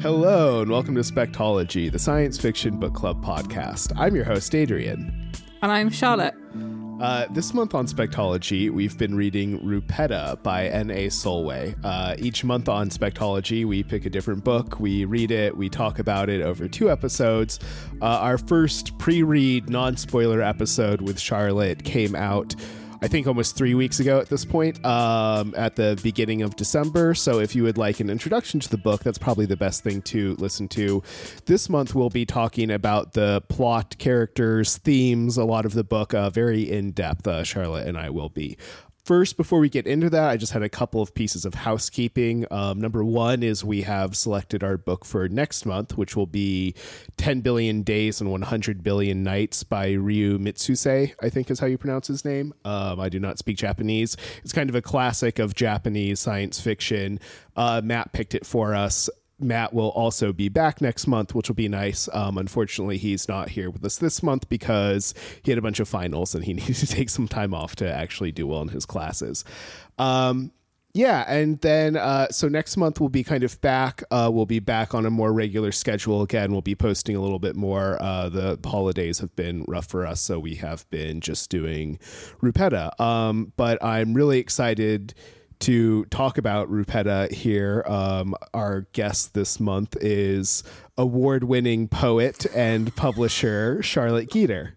Hello, and welcome to Spectology, the science fiction book club podcast. I'm your host, Adrian. And I'm Charlotte. Uh, this month on Spectology, we've been reading Rupetta by N.A. Sulway. Uh, each month on Spectology, we pick a different book, we read it, we talk about it over two episodes. Uh, our first pre read, non spoiler episode with Charlotte came out I think almost three weeks ago at this point, um, at the beginning of December. So if you would like an introduction to the book, that's probably the best thing to listen to. This month we'll be talking about the plot, characters, themes, a lot of the book, uh, very in depth. Uh, Charlotte and I will be. First, before we get into that, I just had a couple of pieces of housekeeping. Um, number one is we have selected our book for next month, which will be 10 Billion Days and 100 Billion Nights by Ryu Mitsuse, I think is how you pronounce his name. Um, I do not speak Japanese. It's kind of a classic of Japanese science fiction. Uh, Matt picked it for us. Matt will also be back next month, which will be nice. Um, unfortunately, he's not here with us this month because he had a bunch of finals and he needed to take some time off to actually do well in his classes. Um, yeah, and then uh, so next month we'll be kind of back. Uh, we'll be back on a more regular schedule again. We'll be posting a little bit more. Uh, the holidays have been rough for us, so we have been just doing Rupetta. Um, but I'm really excited to talk about Rupetta here. Um, our guest this month is award winning poet and publisher Charlotte Geater.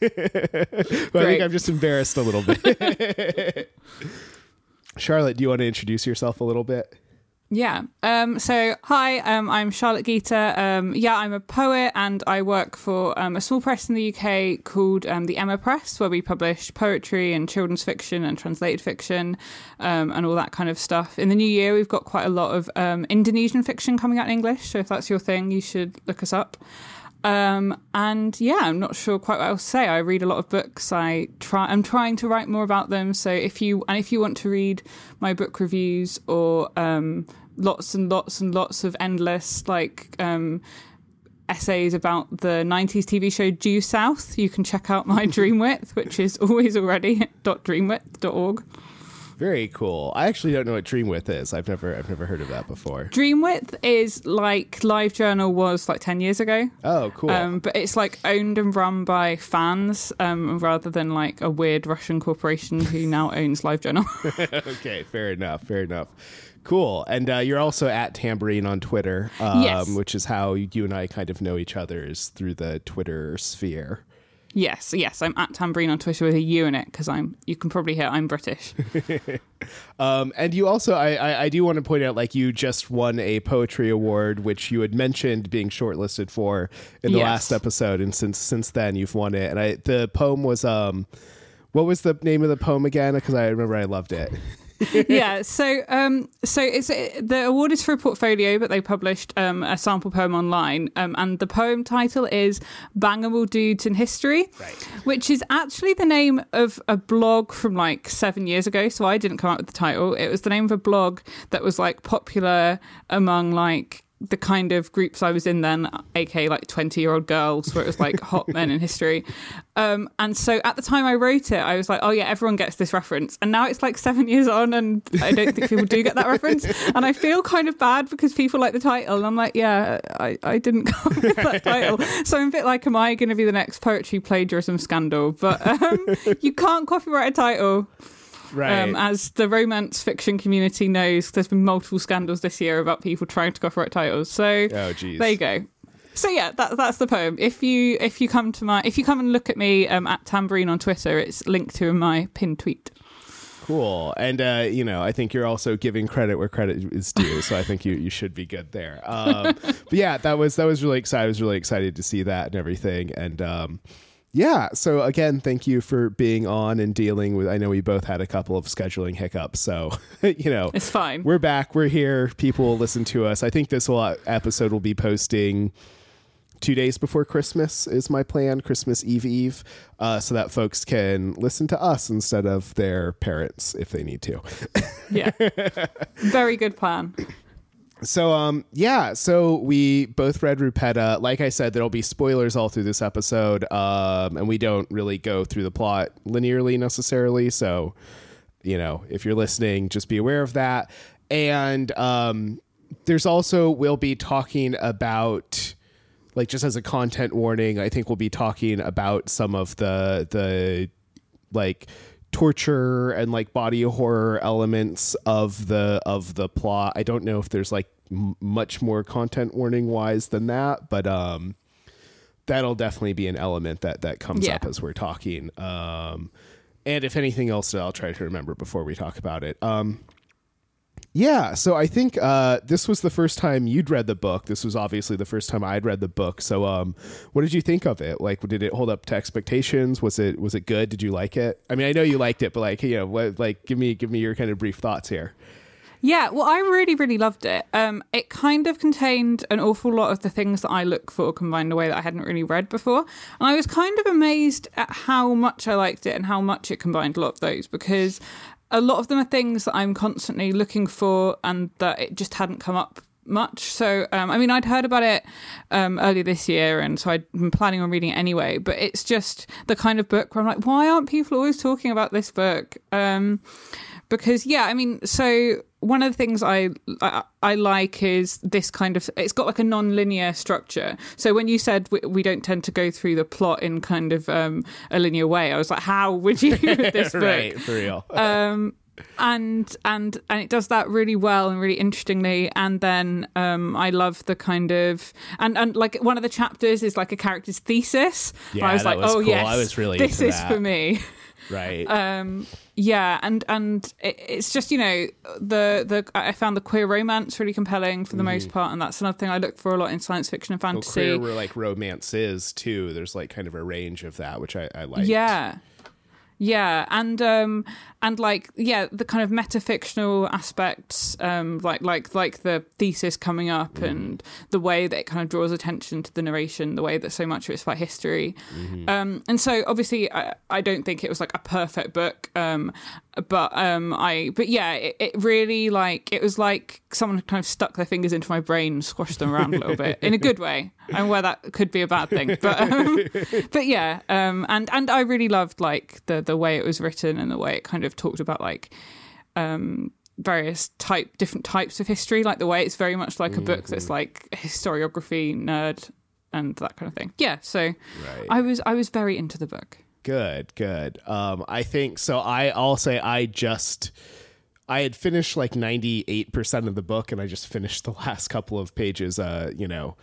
I think I'm just embarrassed a little bit. Charlotte, do you want to introduce yourself a little bit? Yeah. Um, so, hi, um, I'm Charlotte Geater. Um, yeah, I'm a poet and I work for um, a small press in the UK called um, the Emma Press, where we publish poetry and children's fiction and translated fiction um, and all that kind of stuff. In the new year, we've got quite a lot of Indonesian fiction coming out in English. So, if that's your thing, you should look us up. Um, and yeah, I'm not sure quite what to say. I read a lot of books. I try. I'm trying to write more about them. So if you and if you want to read my book reviews or um, lots and lots and lots of endless like um, essays about the 90s TV show Due South, you can check out my Dreamwidth, which is always already .dreamwidth.org. Very cool. I actually don't know what Dreamwidth is. I've never I've never heard of that before. Dreamwidth is like LiveJournal was like ten years ago. Oh, cool. Um, but it's like owned and run by fans um, rather than like a weird Russian corporation who now owns LiveJournal. okay, fair enough. Fair enough. Cool. And uh, you're also at Tambourine on Twitter, um, yes. which is how you and I kind of know each other is through the Twitter sphere. Yes, yes, I'm at Tambourine on Twitter with a U in it because I'm. You can probably hear I'm British. um, and you also, I, I, I, do want to point out, like you just won a poetry award, which you had mentioned being shortlisted for in the yes. last episode, and since since then you've won it. And I, the poem was, um, what was the name of the poem again? Because I remember I loved it. yeah. So, um, so it's the award is for a portfolio, but they published um, a sample poem online, um, and the poem title is "Bangable Dudes in History," right. which is actually the name of a blog from like seven years ago. So I didn't come up with the title. It was the name of a blog that was like popular among like the kind of groups I was in then, aka like 20 year old girls, where it was like hot men in history. Um, and so at the time I wrote it, I was like, oh yeah, everyone gets this reference. And now it's like seven years on, and I don't think people do get that reference. And I feel kind of bad because people like the title. And I'm like, yeah, I, I didn't come with that title. So I'm a bit like, am I going to be the next poetry plagiarism scandal? But um, you can't copyright a title. Right. Um, as the romance fiction community knows, there's been multiple scandals this year about people trying to copyright titles. So oh, geez. there you go. So yeah, that, that's the poem. If you if you come to my if you come and look at me um, at Tambourine on Twitter, it's linked to in my pinned tweet. Cool, and uh, you know, I think you're also giving credit where credit is due. so I think you, you should be good there. Um, but yeah, that was that was really excited. I was really excited to see that and everything, and um, yeah. So again, thank you for being on and dealing with. I know we both had a couple of scheduling hiccups, so you know it's fine. We're back. We're here. People will listen to us. I think this will, uh, episode will be posting two days before Christmas is my plan. Christmas Eve Eve, uh, so that folks can listen to us instead of their parents if they need to. yeah. Very good plan so um yeah so we both read rupetta. Like i said there'll be spoilers all through this episode um and we don't really go through the plot linearly necessarily. So you know if you're listening just be aware of that. And um there's also we'll be talking about like just as a content warning i think we'll be talking about some of the the like torture and like body horror elements of the of the plot. I don't know if there's like m- much more content warning wise than that but um that'll definitely be an element that that comes Yeah. up as we're talking. Um and if anything else i'll try to remember before we talk about it. Um yeah, so I think uh, this was the first time you'd read the book. This was obviously the first time I'd read the book. So, um, what did you think of it? Like, did it hold up to expectations? Was it was it good? Did you like it? I mean, I know you liked it, but like, you know, what, like, give me give me your kind of brief thoughts here. Yeah, well, I really, really loved it. Um, it kind of contained an awful lot of the things that I look for combined in a way that I hadn't really read before. And I was kind of amazed at how much I liked it and how much it combined a lot of those because a lot of them are things that I'm constantly looking for and that it just hadn't come up much. So, um, I mean, I'd heard about it um, earlier this year, and so I'd been planning on reading it anyway. But it's just the kind of book where I'm like, why aren't people always talking about this book? Um, because yeah, I mean, so one of the things I, I I like is this kind of it's got like a non-linear structure. So when you said we, we don't tend to go through the plot in kind of um, a linear way, I was like, how would you with this book? right, for real. um and and and it does that really well and really interestingly and then um i love the kind of and and like one of the chapters is like a character's thesis Yeah, i was that like was oh cool. yes I was really this is that. for me right. um yeah and and it, it's just you know the the i found the queer romance really compelling for the most part and that's another thing i look for a lot in science fiction and Mm-hmm. Well, fantasy queer where like romance is too. There's like kind of a range of that, which I, I like. Yeah. Yeah, and um and like yeah, the kind of metafictional aspects, um like like like the thesis coming up and the way that it kind of draws attention to the narration, the way that so much of it's about history. Um and so obviously I, I don't think it was like a perfect book. Um but um I but yeah, it, it really like it was like someone kind of stuck their fingers into my brain and squashed them around a little bit in a good way. And where that could be a bad thing. But um, but yeah, um, and and I really loved like the the way it was written and the way it kind of talked about like um, various type different types of history, like the way it's very much like a book that's like historiography nerd and that kind of thing. Yeah, so Right. I was I was very into the book. Good, good. Um, I think so. I I'll say I just I had finished like ninety eight percent of the book, and I just finished the last couple of pages. Uh, you know,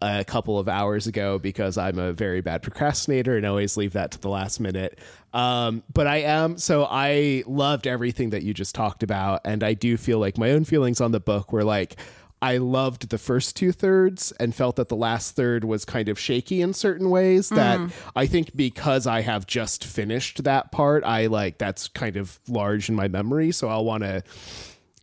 a couple of hours ago because I'm a very bad procrastinator and always leave that to the last minute. Um, but I am so I loved everything that you just talked about, and I do feel like my own feelings on the book were like. I loved the first two thirds and felt that the last third was kind of shaky in certain ways. That I think because I have just finished that part, I like that's kind of large in my memory. So I'll want to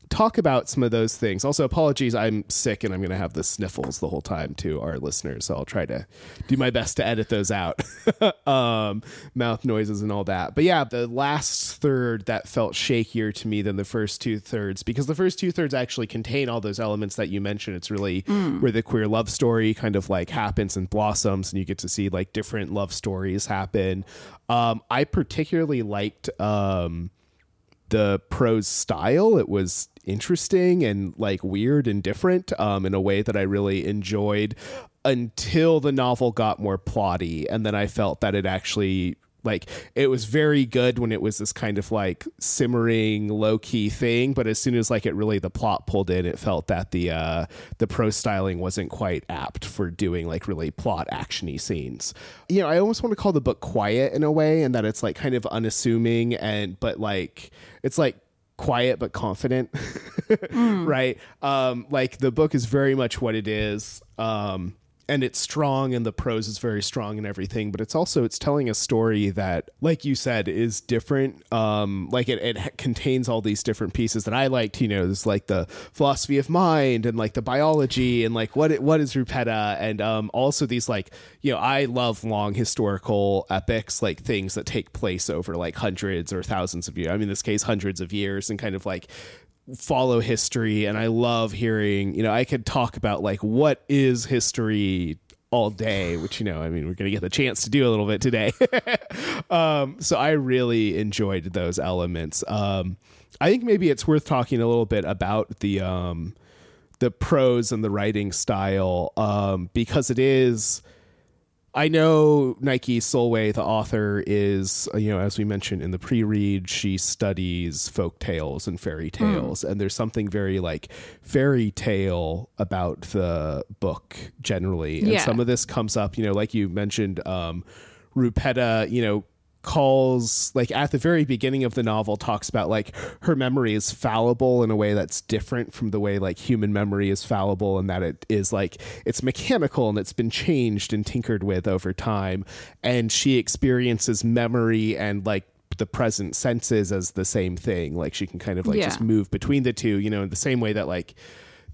talk about some of those things. Also, apologies, I'm sick and I'm going to have the sniffles the whole time to our listeners. So I'll try to do my best to edit those out, um, mouth noises and all that. But yeah, the last third that felt shakier to me than the first two thirds because the first two thirds actually contain all those elements that you mentioned. It's really where the queer love story kind of like happens and blossoms, and you get to see like different love stories happen. Um, I particularly liked. Um, the prose style. It was interesting and like weird and different um, in a way that I really enjoyed until the novel got more plotty. And then I felt that it actually. Like it was very good when it was this kind of like simmering low key thing, but as soon as like it really the plot pulled in, it felt that the uh the pro styling wasn't quite apt for doing like really plot actiony scenes. You know, I almost want to call the book quiet in a way, and that it's like kind of unassuming and but like it's like quiet but confident right? Um like the book is very much what it is. Um and it's strong and the prose is very strong and everything but it's also it's telling a story that like you said is different. Um like it, it contains all these different pieces that i liked you know there's like the philosophy of mind and like the biology and like what it, what is rupetta and um also these like you know i love long historical epics like things that take place over like hundreds or thousands of years i mean in this case hundreds of years and kind of like follow history and I love hearing, you know, I could talk about like what is history all day, which you know, I mean, we're going to get the chance to do a little bit today. um so I really enjoyed those elements. Um I think maybe it's worth talking a little bit about the um the prose and the writing style um, because it is. I know Nike Sulway, the author, is you know as we mentioned in the pre-read, she studies folk tales and fairy tales, mm. and there's something very like fairy tale about the book generally, and yeah. some of this comes up, you know, like you mentioned, um, Rupetta, you know, calls like at the very beginning of the novel talks about like her memory is fallible in a way that's different from the way like human memory is fallible and that it is like it's mechanical and it's been changed and tinkered with over time and she experiences memory and like the present senses as the same thing like she can kind of like yeah. just move between the two you know in the same way that like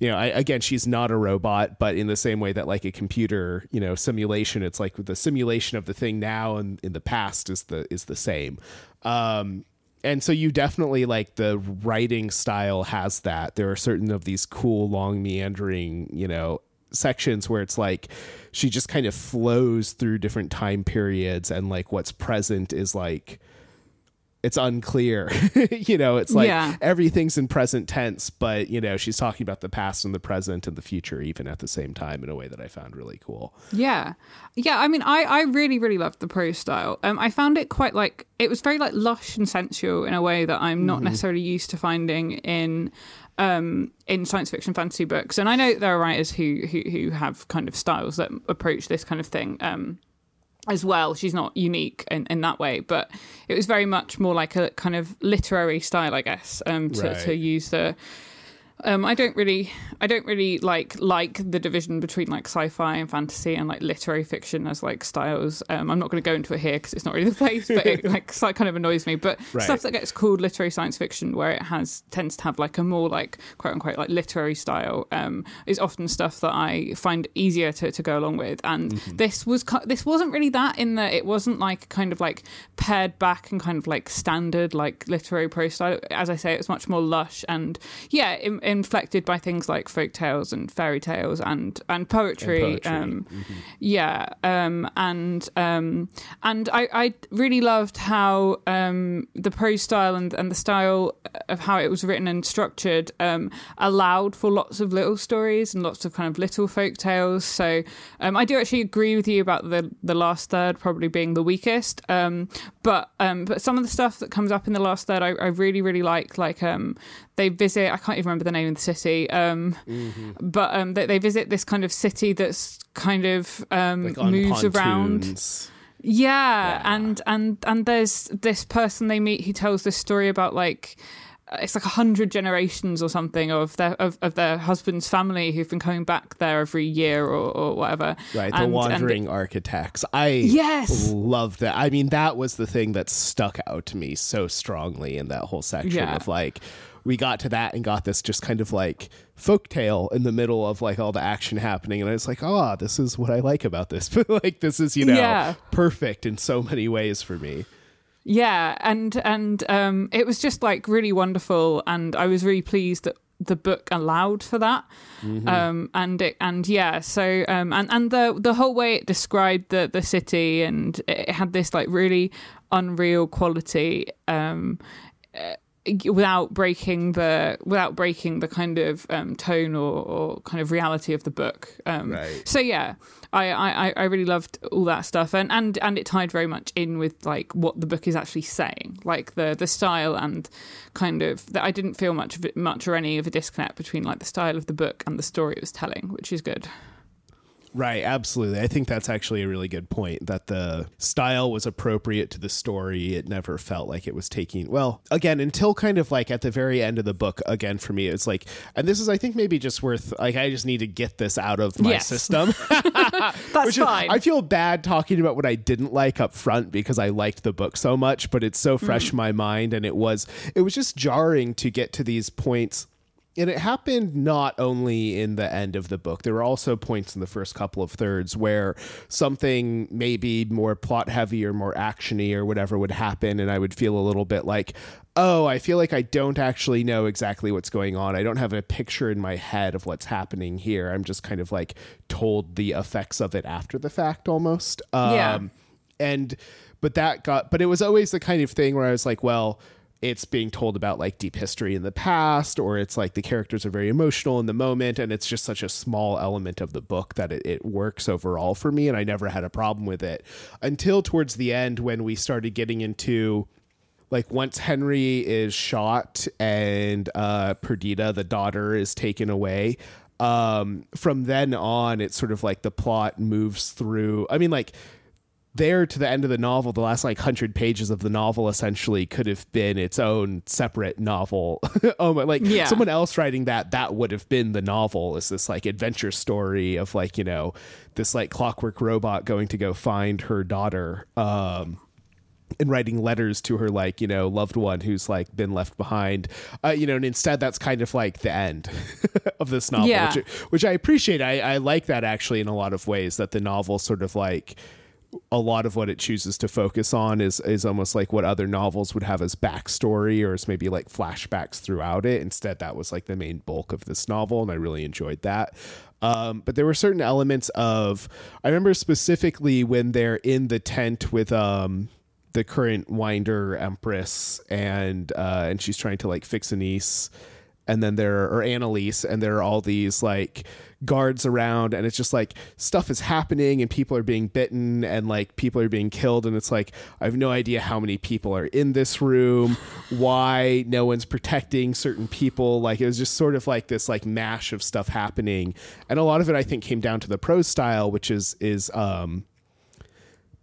you know, I, again, she's not a robot, but in the same way that like a computer, you know, simulation, it's like the simulation of the thing now and in the past is the is the same. Um, and so you definitely like the writing style has that. There are certain of these cool, long, meandering, you know, sections where it's like she just kind of flows through different time periods and like what's present is like it's unclear. you know, it's like yeah. everything's in present tense, but you know, she's talking about the past and the present and the future even at the same time in a way that I found really cool. Yeah. Yeah, I mean I I really really loved the prose style. Um I found it quite like it was very like lush and sensual in a way that I'm not mm-hmm. necessarily used to finding in um, in science fiction fantasy books. And I know there are writers who who, who have kind of styles that approach this kind of thing. Um, as well. She's not unique in, in that way, but it was very much more like a kind of literary style, I guess, um, to, right. to use the um, I don't really, I don't really like like the division between like sci-fi and fantasy and like literary fiction as like styles. Um, I'm not going to go into it here because it's not really the place, but it like kind of annoys me. But right. stuff that gets called literary science fiction, where it has tends to have like a more like quote unquote like literary style, um, is often stuff that I find easier to, to go along with. And mm-hmm. this was this wasn't really that in that it wasn't like kind of like pared back and kind of like standard like literary prose style. As I say, it was much more lush and yeah. In, inflected by things like folk tales and fairy tales and and poetry. And poetry. Um, mm-hmm. Yeah, um, and um, and I, I really loved how um, the prose style and, and the style of how it was written and structured um, allowed for lots of little stories and lots of kind of little folk tales. So um, I do actually agree with you about the the last third probably being the weakest. but but some of the stuff that comes up in the last third I, I really really like like they visit. I can't even remember the name of the city, um, mm-hmm. but um, they, they, visit this kind of city that's kind of um, like moves around. Yeah, yeah, and and and there's this person they meet who tells this story about like it's like a hundred generations or something of their of, of, their husband's family who've been coming back there every year or, or whatever. Right, the wandering and architects. I yes loved that. I mean, that was the thing that stuck out to me so strongly in that whole section yeah. of like we got to that and got this just kind of like folk tale in the middle of like all the action happening and i was like oh this is what i like about this but like this is you know yeah. perfect in so many ways for me yeah and and um it was just like really wonderful and i was really pleased that the book allowed for that mm-hmm. um and it and yeah so um and and the the whole way it described the the city and it had this like really unreal quality um without breaking the without breaking the kind of um, tone or, or, kind of reality of the book. Um, right. So yeah, I, I, I really loved all that stuff, and, and and it tied very much in with like what the book is actually saying, like the the style and kind of that. I didn't feel much of it, much or any of a disconnect between like the style of the book and the story it was telling, which is good. Right, absolutely. I think that's actually a really good point that the style was appropriate to the story. It never felt like it was taking, well, again, until kind of like at the very end of the book, again, for me, it's like, and this is, I think, maybe just worth, like, I just need to get this out of my yes. system. that's Which fine. Is, I feel bad talking about what I didn't like up front because I liked the book so much, but it's so fresh mm. in my mind. And it was, it was just jarring to get to these points and it happened not only in the end of the book. There were also points in the first couple of thirds where something maybe more plot heavy or more actiony or whatever would happen and i would feel a little bit like oh i feel like i don't actually know exactly what's going on. I don't have a picture in my head of what's happening here. I'm just kind of like told the effects of it after the fact almost. Um, yeah. and but that got but it was always the kind of thing where i was like well it's being told about like deep history in the past or it's like the characters are very emotional in the moment and it's just such a small element of the book that it, it works overall for me and i never had a problem with it. Until towards the end when we started getting into like once henry is shot and uh perdita the daughter is taken away um from then on it's sort of like the plot moves through i mean like there to the end of the novel, the last like hundred pages of the novel essentially could have been its own separate novel. oh my, like Yeah. someone else writing that, that would have been the novel. Is this like adventure story of like you know this like clockwork robot going to go find her daughter, um, and writing letters to her like you know loved one who's like been left behind, uh, you know, and instead that's kind of like the end of this novel, Yeah. which, which I appreciate. I, I like that actually in a lot of ways that the novel sort of like a lot of what it chooses to focus on is is almost like what other novels would have as backstory or as maybe like flashbacks throughout it. Instead, that was like the main bulk of this novel, and I really enjoyed that. Um, but there were certain elements of I remember specifically when they're in the tent with um the current Winder Empress and uh and she's trying to like fix Anise and then there or Annalise, and there are all these like guards around, and it's just like stuff is happening, and people are being bitten, and like people are being killed, and it's like I have no idea how many people are in this room, why no one's protecting certain people. Like it was just sort of like this like mash of stuff happening, and a lot of it I think came down to the prose style, which is is um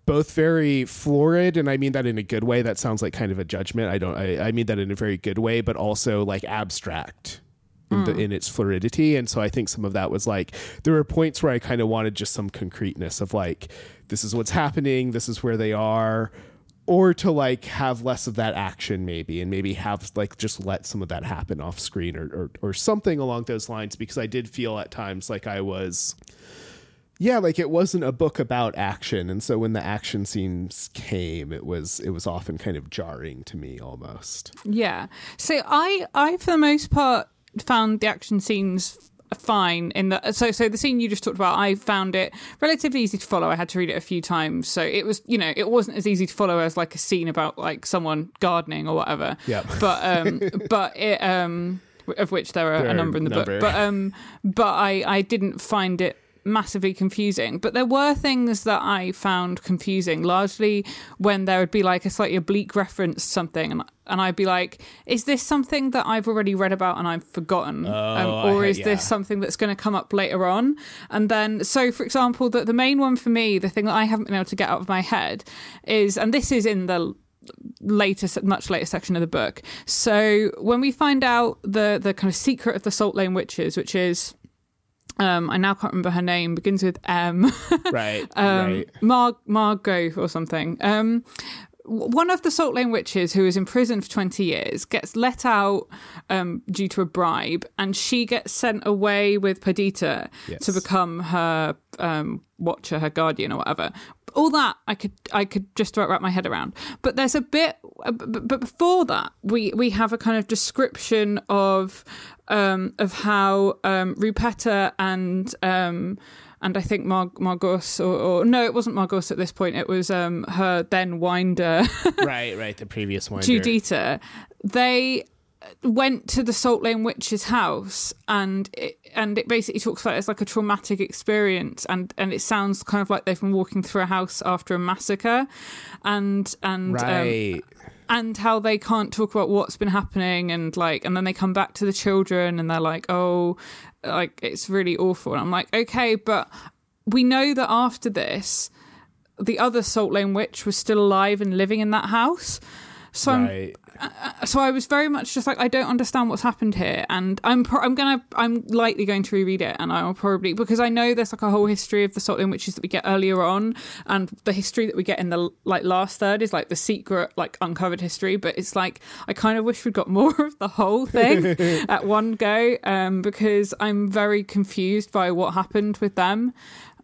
both very florid and i mean that in a good way. That sounds like kind of a judgment. I don't i, I mean that in a very good way but also like abstract in, the, mm. in its fluidity. And so i think some of that was like there were points where i kind of wanted just some concreteness of like this is what's happening this is where they are or to like have less of that action maybe and maybe have like just let some of that happen off screen or, or or something along those lines because i did feel at times like i was yeah like it wasn't a book about action. And so when the action scenes came it was it was often kind of jarring to me almost. Yeah. So I, I for the most part found the action scenes fine in the so so the scene you just talked about i found it relatively easy to follow i had to read it a few times so it was you know it wasn't as easy to follow as like a scene about like someone gardening or whatever Yeah. but um but it um of which there are There a number in the number. book but um but i i didn't find it massively confusing. But there were things that i found confusing largely when there would be like a slightly oblique reference to something and, and i'd be like is this something that i've already read about and i've forgotten? Um, or hate- is yeah. this something that's going to come up later on? And then so for example the, the main one for me the thing that i haven't been able to get out of my head is and this is in the later much later section of the book. So when we find out the the kind of secret of the salt lane witches which is um, I now can't remember her name. Begins with M. right um, right Mar- Margot or something. Um, one of the Salt Lane witches who is in prison for 20 years gets let out um, due to a bribe, and she gets sent away with Perdita Yes. to become her um, watcher, her guardian, or whatever. All that I could I could just about wrap my head around. But there's a bit, uh, but before that, we we have a kind of description of um, of how um, Rupetta and um, and I think Mar- Margos or, or no, it wasn't Margos at this point. It was um, her then winder right right the previous one Judita. They went to the Salt Lane Witch's house, and it, and it basically talks about it as like a traumatic experience, and and it sounds kind of like they've been walking through a house after a massacre, and and um, and how they can't talk about what's been happening and like and then they come back to the children and they're like oh like it's really awful and i'm like okay but we know that after this the other salt lane witch was still alive and living in that house so I'm right so I was very much just like I don't understand what's happened here, and I'm pro- I'm gonna I'm likely going to reread it, and I'll probably because I know there's like a whole history of the Salt Lane Witches that we get earlier on, and the history that we get in the like last third is like the secret like uncovered history, but it's like I kind of wish we'd got more of the whole thing at one go, um, because I'm very confused by what happened with them.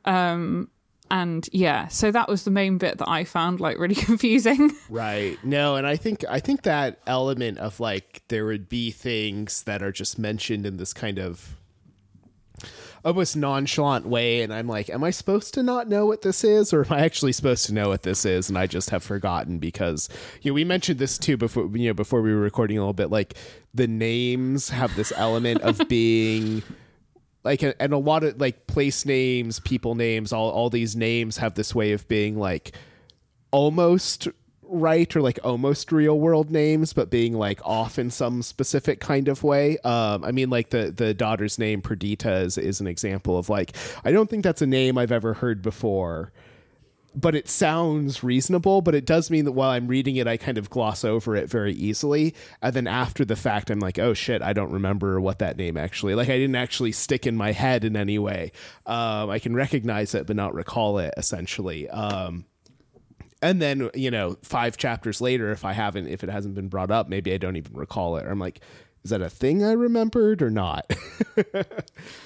Um, and yeah, so that was the main bit that I found like really confusing. Right. No, and I think I think that element of like there would be things that are just mentioned in this kind of almost nonchalant way and i'm like am i supposed to not know what this is or am i actually supposed to know what this is and i just have forgotten because you know we mentioned this too before you know before we were recording a little bit like the names have this element of being like and a lot of like place names people names all all these names have this way of being like almost right or like almost real world names but being like off in some specific kind of way. Um i mean like the the daughter's name perdita is, is an example of like i don't think that's a name i've ever heard before but it sounds reasonable but it does mean that while i'm reading it i kind of gloss over it very easily. And then after the fact i'm like oh shit i don't remember what that name actually like i didn't actually stick in my head in any way. Um i can recognize it but not recall it essentially. Um and then you know five chapters later if i haven't if it hasn't been brought up maybe i don't even recall it. Or i'm like is that a thing i remembered or not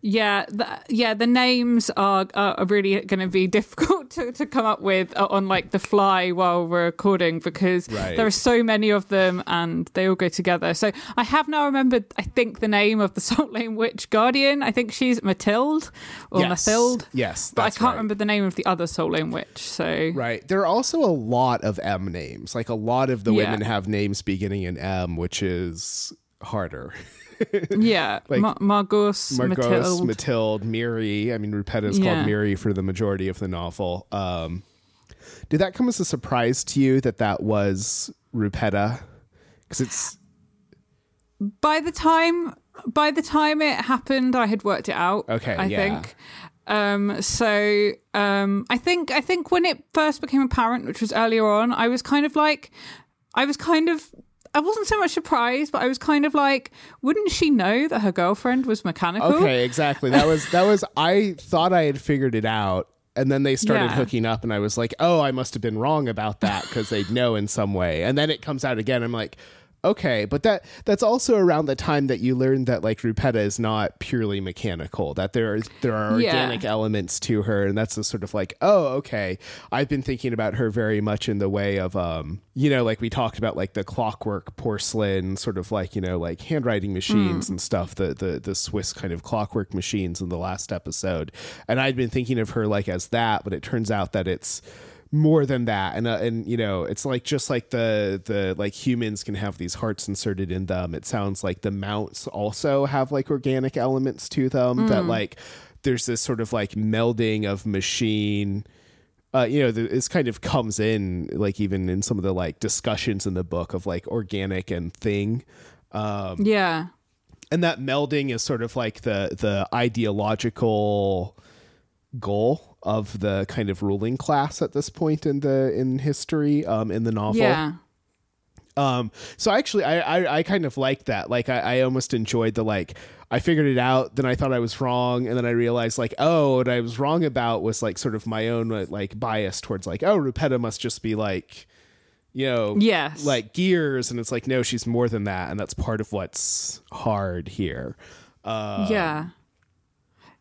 Yeah, the, yeah, the names are are really going to be difficult to, to come up with uh, on like the fly while we're recording because Right. there are so many of them and they all go together. So I have now remembered, I think, the name of the Salt Lane Witch Guardian. I think she's Mathilde or Yes. Mathilde. Yes, but I can't right. remember the name of the other Salt Lane Witch. So right there are also a lot of m names like a lot of the Yeah. women have names beginning in m which is harder yeah, Like, Mar- Margos, Margos, Mathilde. Mathilde, Miri. I mean, Rupetta is Yeah. called Miri for the majority of the novel. Um, did that come as a surprise to you that that was Rupetta? Because it's by the time by the time it happened i had worked it out Okay, i yeah. think um so um i think i think when it first became apparent which was earlier on i was kind of like i was kind of I wasn't so much surprised, but I was kind of like, wouldn't she know that her girlfriend was mechanical? okay, exactly. That was that was. I thought I had figured it out, and then they started Yeah. hooking up, and I was like, oh, I must have been wrong about that because they know in some way. And then it comes out again. I'm like. Okay, but that that's also around the time that you learned that like Rupetta is not purely mechanical, that there is there are Yeah. organic elements to her, and that's a sort of like, oh, okay. I've been thinking about her very much in the way of um, you know, like we talked about like the clockwork porcelain, sort of like, you know, like handwriting machines and stuff, the the the Swiss kind of clockwork machines in the last episode. And I'd been thinking of her like as that, but it turns out that it's more than that. And uh, and you know it's like just like the the like humans can have these hearts inserted in them. It sounds like the mounts also have like organic elements to them that like there's this sort of like melding of machine uh, you know, the, this kind of comes in like even in some of the like discussions in the book of like organic and thing, Um, Yeah. and that melding is sort of like the the ideological goal of the kind of ruling class at this point in the in history um in the novel Yeah. um so actually i i, I kind of liked that like I, I almost enjoyed the like i figured it out then i thought i was wrong and then i realized like oh what i was wrong about was like sort of my own uh, like bias towards like oh rupetta must just be like you know Yes. like gears and it's like no she's more than that and that's part of what's hard here uh yeah.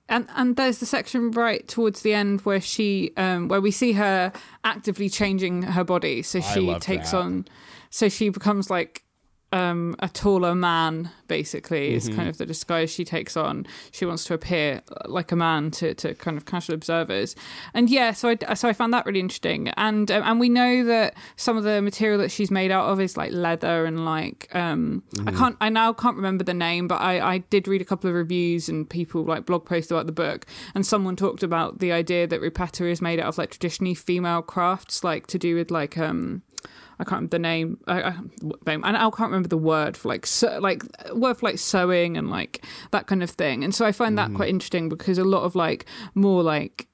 And and there's the section right towards the end where she um where we see her actively changing her body. So she takes that. on so she becomes like um a taller man basically is Mm-hmm. kind of the disguise she takes on. She wants to appear like a man to to kind of casual observers. And yeah, so I so I found that really interesting. And um, and we know that some of the material that she's made out of is like leather and like um I can't I now can't remember the name, but I I did read a couple of reviews and people like blog posts about the book and someone talked about the idea that Rupetta is made out of like traditionally female crafts like to do with like um I can't remember the name. I, I, name, and I can't remember the word for like so, like word for like sewing and like that kind of thing. And so I find that quite interesting because a lot of like more like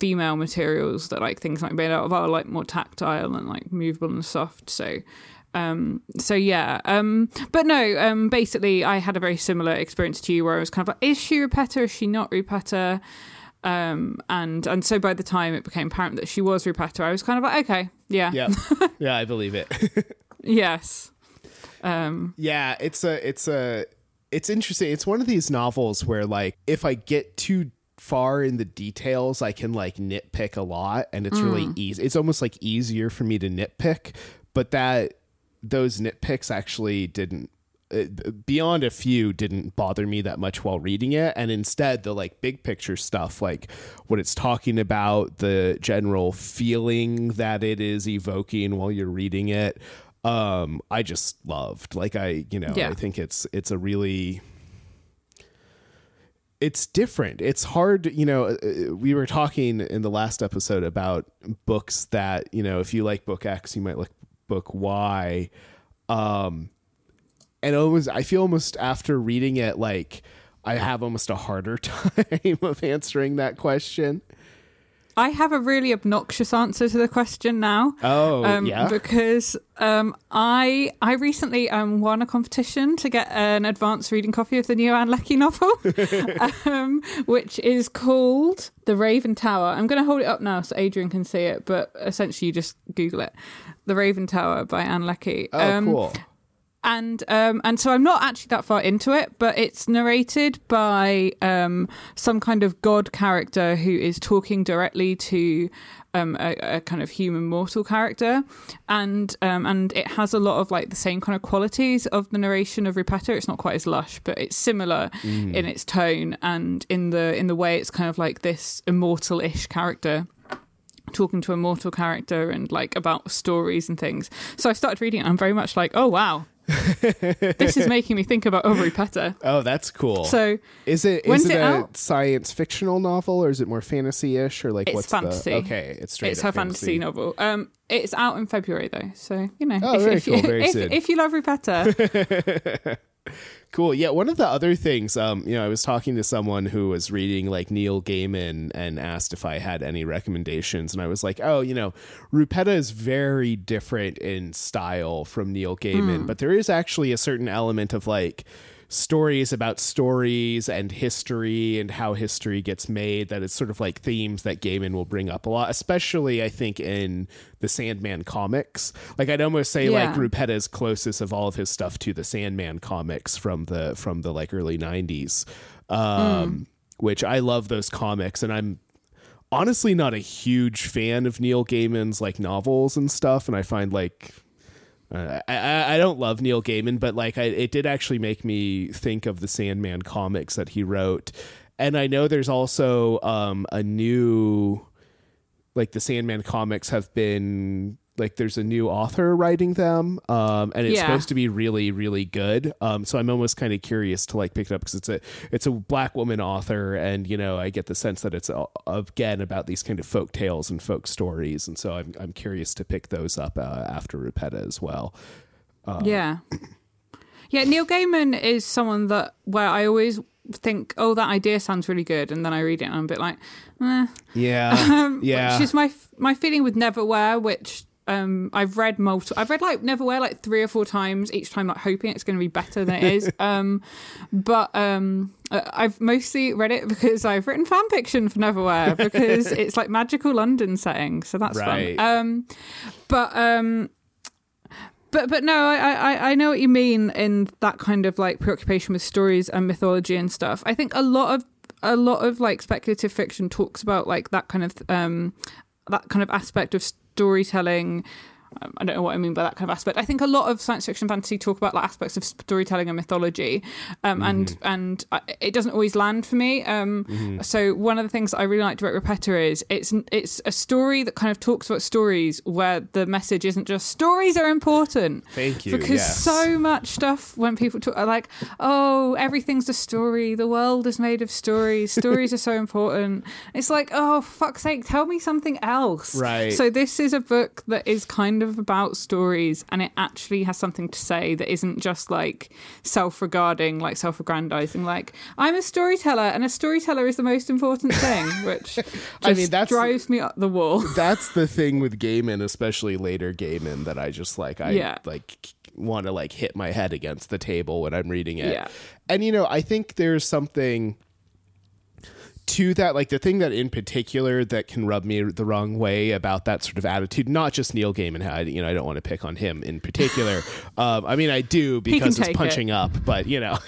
female materials that like things like made out of are like more tactile and like movable and soft. So um so yeah um but no um basically i had a very similar experience to you where i was kind of like is she rupetta is she not rupetta um and and so by the time it became apparent that she was rupetta i was kind of like okay yeah yeah yeah i believe it yes um Yeah, it's a it's a it's interesting. It's one of these novels where like if I get too far in the details, I can like nitpick a lot and it's really easy. It's almost like easier for me to nitpick, but that those nitpicks actually didn't beyond a few didn't bother me that much while reading it and instead the like big picture stuff like what it's talking about the general feeling that it is evoking while you're reading it um i just loved like i you know Yeah. i think it's it's a really it's different. It's hard, you know. uh, We were talking in the last episode about books that, you know, if you like book X, you might like book Y. Um, and almost, I feel almost after reading it, like I have almost a harder time of answering that question. I have a really obnoxious answer to the question now. Oh, um, yeah. because um, I I recently um, won a competition to get an advanced reading copy of the new Anne Leckie novel, um, which is called The Raven Tower. I'm going to hold it up now so Adrian can see it, but essentially you just Google it. The Raven Tower by Anne Leckie. Oh, Um, cool. And um and so I'm not actually that far into it, but it's narrated by um some kind of god character who is talking directly to um a, a kind of human mortal character, and um and it has a lot of like the same kind of qualities of the narration of Rupetta. It's not quite as lush, but it's similar in its tone and in the in the way it's kind of like this immortal-ish character talking to a mortal character and like about stories and things. So I started reading it. And I'm very much like, oh wow, this is making me think about Ovary. Oh, that's cool. So is it when's it, it a out? science fictional novel or is it more fantasy ish or like It's what's fantasy. the okay? It's straight it's her fantasy novel. Um, it's out in February though, so you know, Oh, if, very if, cool, very if, soon. if you love Rupetta, Cool. Yeah, one of the other things, um, you know, I was talking to someone who was reading like Neil Gaiman and asked if I had any recommendations, and I was like, oh, you know, Rupetta is very different in style from Neil Gaiman, but there is actually a certain element of like stories about stories and history and how history gets made that is sort of like themes that Gaiman will bring up a lot, especially I think in the Sandman comics. Like I'd almost say like Yeah. Rupetta's closest of all of his stuff to the Sandman comics from the from the like early 90s. Um which I love those comics and I'm honestly not a huge fan of Neil Gaiman's like novels and stuff and I find like I- I, I don't love Neil Gaiman, but like I, it did actually make me think of the Sandman comics that he wrote, and I know there's also um, a new, like the Sandman comics have been like there's a new author writing them, um, and it's Yeah. supposed to be really really good. Um, so I'm almost kind of curious to like pick it up because it's a it's a black woman author, and you know I get the sense that it's uh, again about these kind of folk tales and folk stories, and so I'm I'm curious to pick those up uh, after Rupetta as well. yeah, yeah. Neil Gaiman is someone that where I always think, oh, that idea sounds really good, and then I read it and I'm a bit like, eh. Yeah, Um, yeah. Which is my my feeling with Neverwhere, which um, I've read multiple. I've read like Neverwhere like three or four times each time, like hoping it's going to be better than it is. um, but um, uh, I've mostly read it because I've written fan fiction for Neverwhere because it's like magical London setting, so that's Right. fun. Um, but um, but but no, I, I I know what you mean in that kind of like preoccupation with stories and mythology and stuff. I think a lot of a lot of like speculative fiction talks about like that kind of um that kind of aspect of storytelling. Um, I don't know what I mean by that kind of aspect. I think a lot of science fiction fantasy talk about like aspects of storytelling and mythology, um, and and I, it doesn't always land for me. Um, So one of the things I really like about Rupetta is it's it's a story that kind of talks about stories where the message isn't just stories are important. Thank you, Because yes. so much stuff when people talk are like, oh, everything's a story. The world is made of stories. Stories are so important. It's like, oh, fuck's sake, tell me something else. Right. So this is a book that is kind of about stories, and it actually has something to say that isn't just like self-regarding, like self-aggrandizing. Like I'm a storyteller, and a storyteller is the most important thing, which I mean, that's- drives me up the wall. That's the thing with Gaiman, especially later Gaiman, that I just like. I Yeah. like want to like hit my head against the table when I'm reading it. Yeah. And you know, I think there's something to that like the thing that in particular that can rub me the wrong way about that sort of attitude not just neil gaiman had you know i don't want to pick on him in particular. Um, i mean i do because it's punching up but you know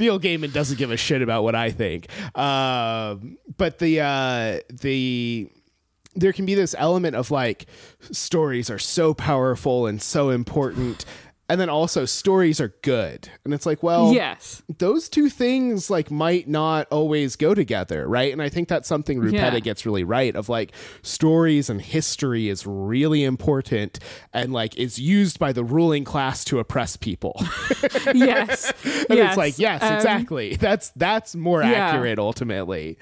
neil gaiman doesn't give a shit about what i think. Um, but the uh, the there can be this element of like stories are so powerful and so important and then also stories are good. And it's like well yes. those two things like might not always go together right? And i think that's something rupetta Yeah. gets really right of like stories and history is really important and like is used by the ruling class to oppress people. Yes. And yes. it's like yes Um, exactly. That's that's more yeah. accurate ultimately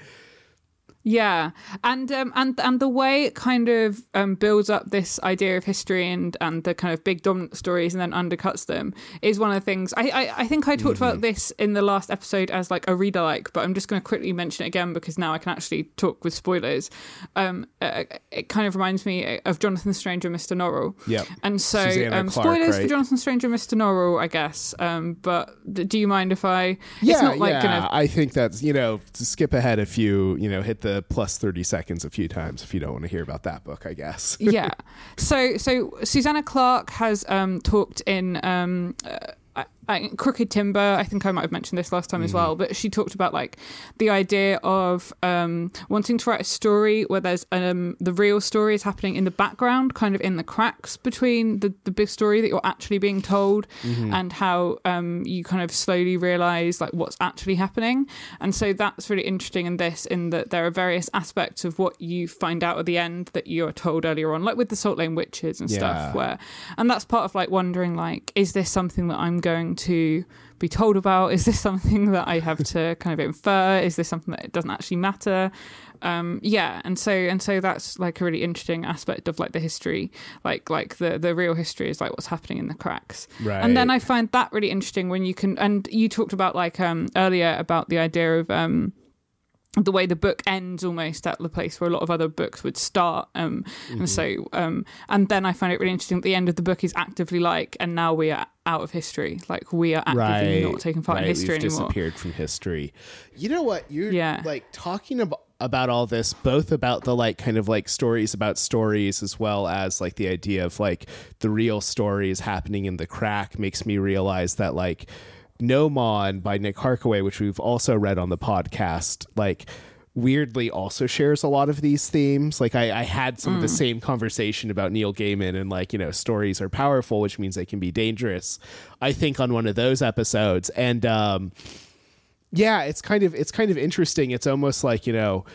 Yeah, and um, and and the way it kind of um, builds up this idea of history and and the kind of big dominant stories and then undercuts them is one of the things. I I, I think I talked Mm-hmm. about this in the last episode as like a reader like, but I'm just going to quickly mention it again because now I can actually talk with spoilers. Um, uh, it kind of reminds me of Jonathan Strange and Mr. Norrell. Yep. And so, um, Clarke, spoilers for? Jonathan Strange and Mr. Norrell, I guess. Um, but do you mind if I? yeah it's not like yeah gonna i think that's you know to skip ahead a few you know hit the plus 30 seconds a few times if you don't want to hear about that book i guess yeah. So so Susanna Clarke has um, talked in um, Crooked Timber. I think I might have mentioned this last time as well, but she talked about like the idea of um, wanting to write a story where there's um, the real story is happening in the background, kind of in the cracks between the, the big story that you're actually being told and how um, you kind of slowly realize like what's actually happening. And so that's really interesting in this, in that there are various aspects of what you find out at the end that you're told earlier on, like with the Salt Lane Witches and Yeah. stuff, where, and that's part of like wondering, like, is this something that I'm going to be told about? Is this something that I have to kind of infer? Is this something that doesn't actually matter? Um, yeah, and so and so that's like a really interesting aspect of like the history, like like the the real history is like what's happening in the cracks. Right. And then I find that really interesting when you can, and you talked about like um earlier about the idea of um the way the book ends almost at the place where a lot of other books would start um Mm-hmm. and so um and then i find it really interesting at the end of the book is actively like and now we are out of history. Like we are actively not taking part right, in history we've anymore. disappeared from history. You know what? You're Yeah. like talking about about all this both about the like kind of like stories about stories as well as like the idea of like the real stories happening in the crack makes me realize that like Gnomon by nick harkaway which we've also read on the podcast like weirdly also shares a lot of these themes. Like i, I had some of the same conversation about neil gaiman and like you know stories are powerful which means they can be dangerous i think on one of those episodes. And um yeah it's kind of it's kind of interesting. It's almost like you know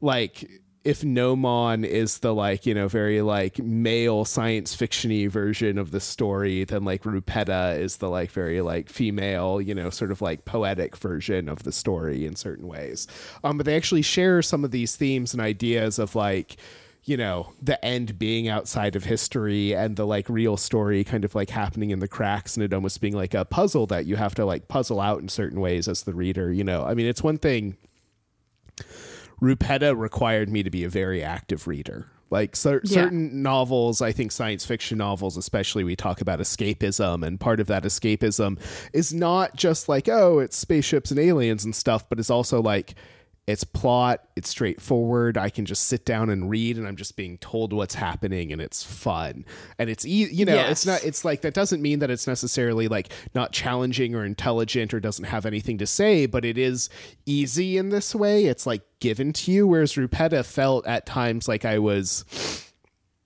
like if Gnomon is the like you know very like male science fictiony version of the story then like rupetta is the like very like female you know sort of like poetic version of the story in certain ways. Um but they actually share some of these themes and ideas of like you know the end being outside of history and the like real story kind of like happening in the cracks and it almost being like a puzzle that you have to like puzzle out in certain ways as the reader you know. I mean it's one thing rupetta required me to be a very active reader like cer- Yeah. certain novels i think science fiction novels especially we talk about escapism and part of that escapism is not just like oh it's spaceships and aliens and stuff but it's also like it's plot it's straightforward. I can just sit down and read and i'm just being told what's happening and it's fun. And it's e- you know it's not it's like that doesn't mean that it's necessarily like not challenging or intelligent or doesn't have anything to say but it is easy in this way. It's like given to you whereas rupetta felt at times like i was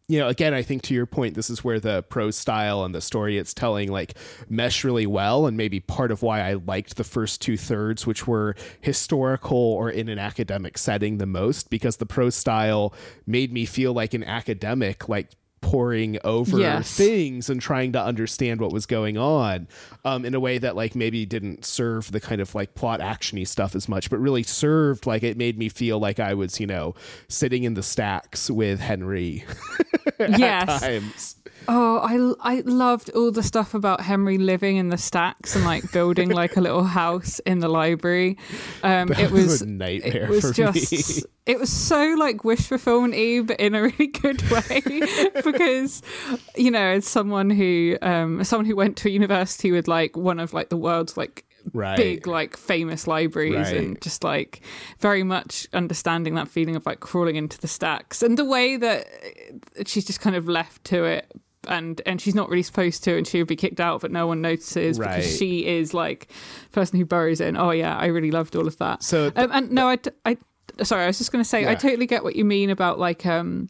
you know, again, I think to your point, this is where the prose style and the story it's telling like mesh really well, and maybe part of why I liked the first two thirds, which were historical or in an academic setting, the most, because the prose style made me feel like an academic, like poring over Yes. things and trying to understand what was going on um, in a way that like maybe didn't serve the kind of like plot actiony stuff as much but really served like it made me feel like i was you know sitting in the stacks with henry yes times Oh, I, I loved all the stuff about Henry living in the stacks and like building like a little house in the library. Um, it was a nightmare It was for just me. it was so like wish fulfillment y, but in a really good way because you know as someone who um someone who went to university with like one of like the world's like Right. big like famous libraries Right. and just like very much understanding that feeling of like crawling into the stacks and the way that she's just kind of left to it and and she's not really supposed to and she would be kicked out but no one notices Right. because she is like the person who burrows in. Oh yeah i really loved all of that. So th- um, and no i i sorry i was just going to say i totally get what you mean about like um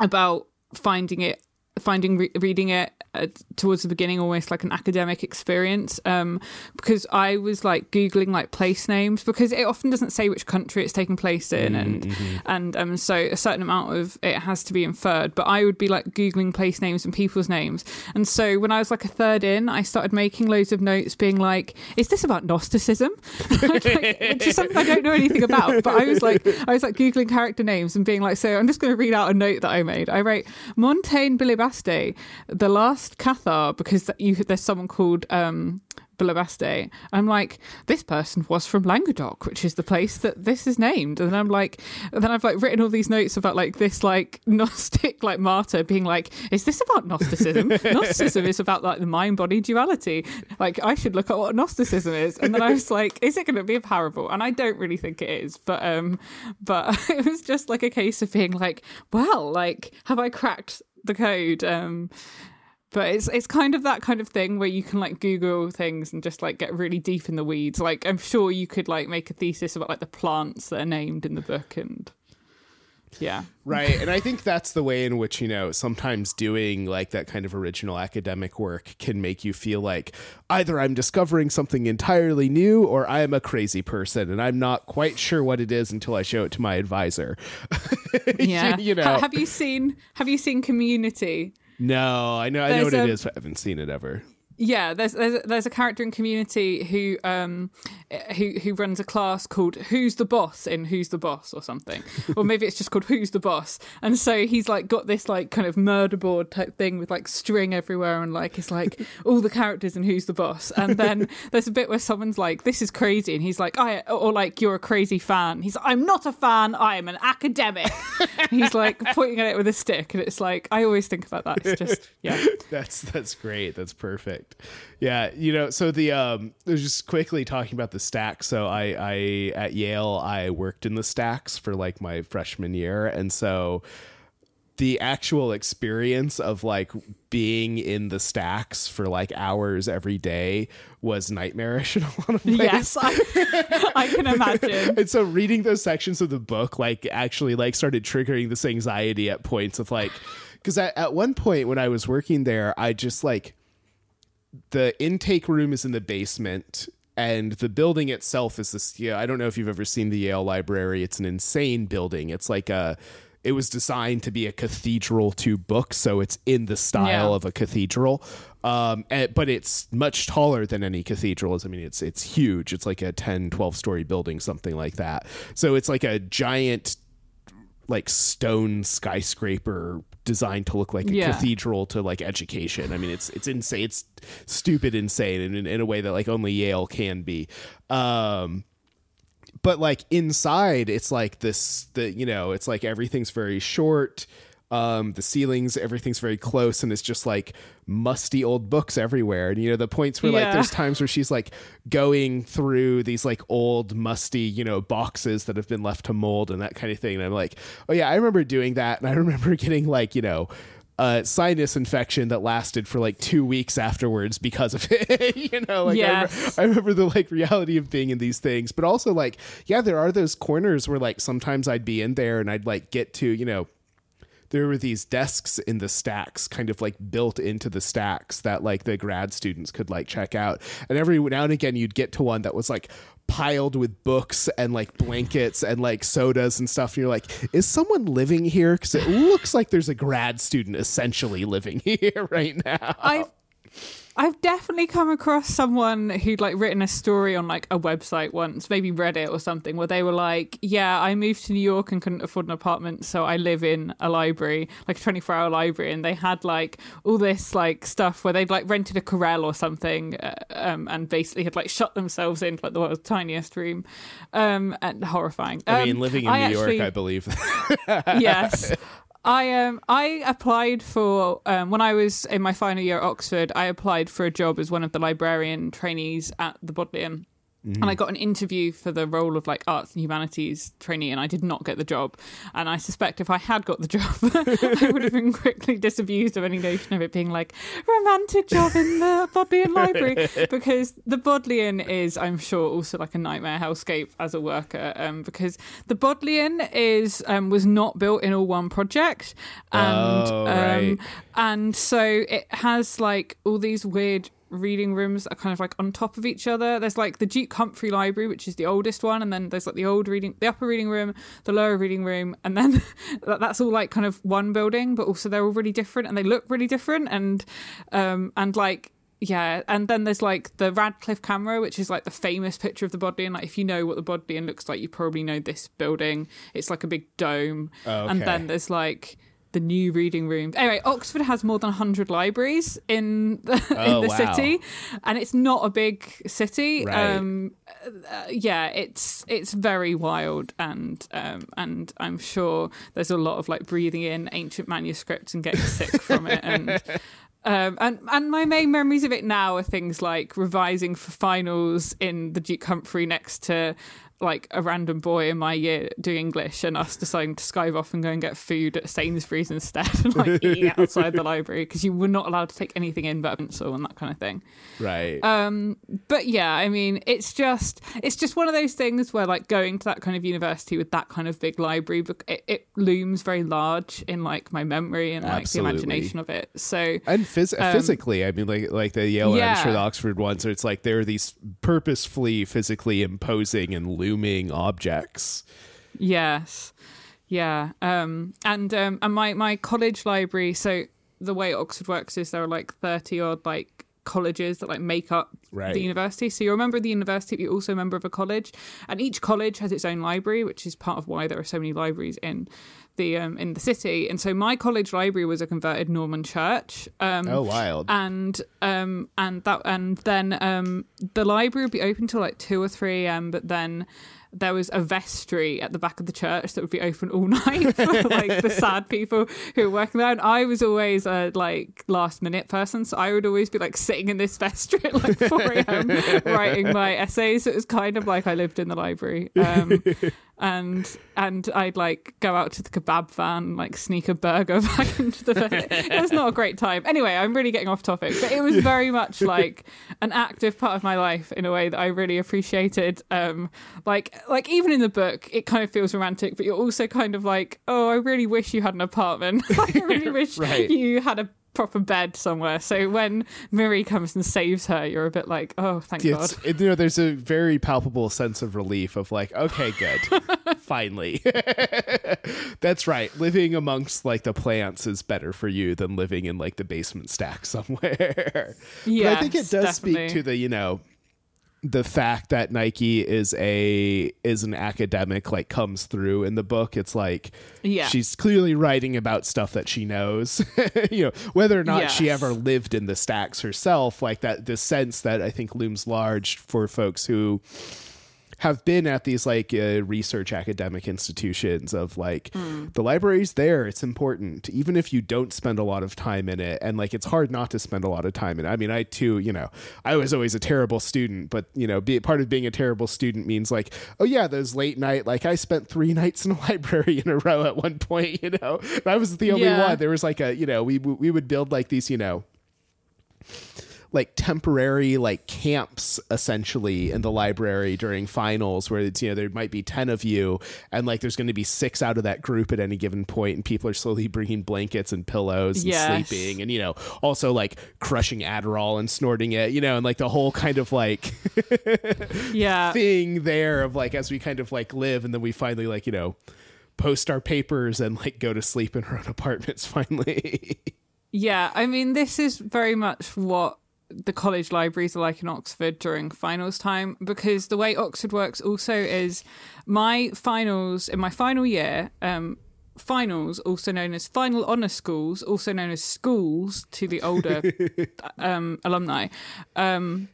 about finding it finding re- reading it uh, towards the beginning almost like an academic experience um, because I was like googling like place names because it often doesn't say which country it's taking place in and Mm-hmm. and um, so a certain amount of it has to be inferred but I would be like googling place names and people's names. And so when I was like a third in I started making loads of notes being like is this about Gnosticism? Like, which is something I don't know anything about but I was like I was like googling character names and being like so I'm just going to read out a note that I made. I wrote Montaigne The last Cathar because you there's someone called um. I'm like, this person was from Languedoc, which is the place that this is named. And I'm like, then I've like written all these notes about like this like Gnostic like martyr being like, is this about Gnosticism? Gnosticism is about like the mind body duality. Like I should look at what Gnosticism is. And then I was like, is it going to be a parable? And I don't really think it is, but um, but it was just like a case of being like, well, like have I cracked the code? Um, but it's it's kind of that kind of thing where you can like google things and just like get really deep in the weeds like i'm sure you could like make a thesis about like the plants that are named in the book and yeah Right. And I think that's the way in which, you know, sometimes doing like that kind of original academic work can make you feel like either I'm discovering something entirely new or I am a crazy person and I'm not quite sure what it is until I show it to my advisor. yeah you know. Have you seen have you seen community No, I know I know what it a- is, but I haven't seen it ever. Yeah, there's there's a, there's a character in Community who um who who runs a class called Who's the Boss in Who's the Boss or something, or maybe it's just called Who's the Boss. And so he's like got this like kind of murder board type thing with like string everywhere, and like it's like all the characters in Who's the Boss. And then there's a bit where someone's like, "This is crazy," and he's like, "I," or like, "You're a crazy fan." He's, like, "I'm not a fan. I am an academic." he's like pointing at it with a stick, and it's like I always think about that. It's just yeah. That's that's great. That's perfect. Yeah, you know, so the um just quickly talking about the stacks. So I I at Yale I worked in the stacks for like my freshman year and so the actual experience of like being in the stacks for like hours every day was nightmarish in a lot of ways. Yes, I, I can imagine. And so reading those sections of the book like actually like started triggering this anxiety at points of like because at, at one point when I was working there, I just like the intake room is in the basement and the building itself is this yeah, I don't know if you've ever seen the Yale Library. It's an insane building. It's like a it was designed to be a cathedral to books, so it's in the style Yeah. of a cathedral. Um, and- but it's much taller than any cathedrals. I mean, it's it's huge. It's like a 10, 12 story building, something like that. So it's like a giant like stone skyscraper designed to look like a Yeah. cathedral to like education. I mean, it's it's insane. It's stupid insane in, in, in a way that like only Yale can be. Um, but like inside, it's like this. The you know, it's like everything's very short. Um, the ceilings, everything's very close, and it's just like musty old books everywhere. And you know, the points where like there's times where she's like going through these like old musty you know boxes that have been left to mold and that kind of thing. And i'm like oh yeah i remember doing that. And i remember getting like you know a sinus infection that lasted for like two weeks afterwards because of it you know? Like I, remember, I remember the like reality of being in these things. But also like yeah there are those corners where like sometimes i'd be in there and i'd like get to you know there were these desks in the stacks kind of like built into the stacks that like the grad students could like check out. And every now and again you'd get to one that was like piled with books and like blankets and like sodas and stuff. And you're like is someone living here? Because it looks like there's a grad student essentially living here right now. I've I've definitely come across someone who'd like written a story on like a website once, maybe Reddit or something, where they were like, "Yeah, I moved to New York and couldn't afford an apartment, so I live in a library, like a twenty-four hour library." And they had like all this like stuff where they'd like rented a corral or something, uh, um, and basically had like shut themselves in like the world's tiniest room, um, and horrifying. i Um, mean living in new actually- york i believe yes. I um I applied for um, when I was in my final year at Oxford. I applied for a job as one of the librarian trainees at the Bodleian, And I got an interview for the role of like arts and humanities trainee, and I did not get the job. And I suspect if I had got the job, I would have been quickly disabused of any notion of it being like romantic job in the Bodleian Library, because the Bodleian is, I'm sure, also like a nightmare hellscape as a worker, um, because the Bodleian is um, was not built in all one project, and Oh, um, and so it has like all these weird reading rooms are kind of like on top of each other. There's like the Duke Humphrey Library, which is the oldest one, and then there's like the old reading, the upper reading room, the lower reading room, and then that's all like kind of one building, but also they're all really different and they look really different, and um and like. Yeah, and then there's like the Radcliffe camera, which is like the famous picture of the Bodleian. Like, if you know what the Bodleian looks like, you probably know this building. It's like a big dome, and Okay. then there's like the new reading rooms. Anyway, Oxford has more than 100 libraries in the, Oh, in the wow. city, and it's not a big city. Right. Um, uh, yeah, it's it's very wild, and um, and I'm sure there's a lot of like breathing in ancient manuscripts and getting sick from it, and. Um, and and my main memories of it now are things like revising for finals in the Duke Humphrey next to like a random boy in my year doing English and us deciding to skive off and go and get food at Sainsbury's instead and like eat outside the library because you were not allowed to take anything in but a pencil and that kind of thing. Right. Um, but yeah, I mean, it's just it's just one of those things where like going to that kind of university with that kind of big library, it, it looms very large in like my memory and like Absolutely. the imagination of it. So and phys- physically, I mean, like like the Yale and I'm Um, sure the Oxford ones, it's like there are these purposefully, physically imposing and looming objects. Yes. Yeah. Um and um and my my college library so the way Oxford works is there are like 30 odd like colleges that like make up Right. the university. So you're a member of the university, but you're also a member of a college. And each college has its own library, which is part of why there are so many libraries in the um in the city. And so my college library was a converted Norman church. Um Oh, wild. and um and that and then um the library would be open till like two or three a.m. But then there was a vestry at the back of the church that would be open all night for like the sad people who were working there. And I was always a like last minute person, so I would always be like sitting in this vestry at like four a.m. writing my essays. So it was kind of like I lived in the library. Um, and and I'd like go out to the kebab van, like sneak a burger back into the. it was not a great time. Anyway, I'm really getting off topic, but it was very much like an active part of my life in a way that I really appreciated. Um, like like even in the book, it kind of feels romantic, but you're also kind of like, oh, I really wish you had an apartment. like, I really wish Right. you had a proper bed somewhere. So when Miri comes and saves her, you're a bit like, oh, thank It's, God. it, you know, there's a very palpable sense of relief of like, okay, good, finally. That's right. Living amongst like the plants is better for you than living in like the basement stack somewhere. but I think it does speak definitely. to the, you know, the fact that Nike is a is an academic like comes through in the book. It's like Yeah. she's clearly writing about stuff that she knows. you know, whether or not she ever lived in the stacks herself, like that the sense that I think looms large for folks who have been at these like uh, research academic institutions of like the library's there it's important even if you don't spend a lot of time in it and like it's hard not to spend a lot of time in it. I mean i too you know i was always a terrible student but you know be, part of being a terrible student means like oh yeah those late night like i spent three nights in a library in a row at one point you know? And i was the only Yeah. one. There was like a you know we we would build like these you know like temporary like camps essentially in the library during finals where it's you know there might be 10 of you and like there's going to be six out of that group at any given point and people are slowly bringing blankets and pillows and Yes. sleeping and you know also like crushing adderall and snorting it you know and like the whole kind of like yeah. thing there of like as we kind of like live and then we finally like you know post our papers and like go to sleep in our own apartments finally Yeah, I mean, this is very much what the college libraries are like in Oxford during finals time because the way Oxford works also is my finals in my final year, um, finals, also known as final honour schools, also known as schools to the older um, alumni. Um,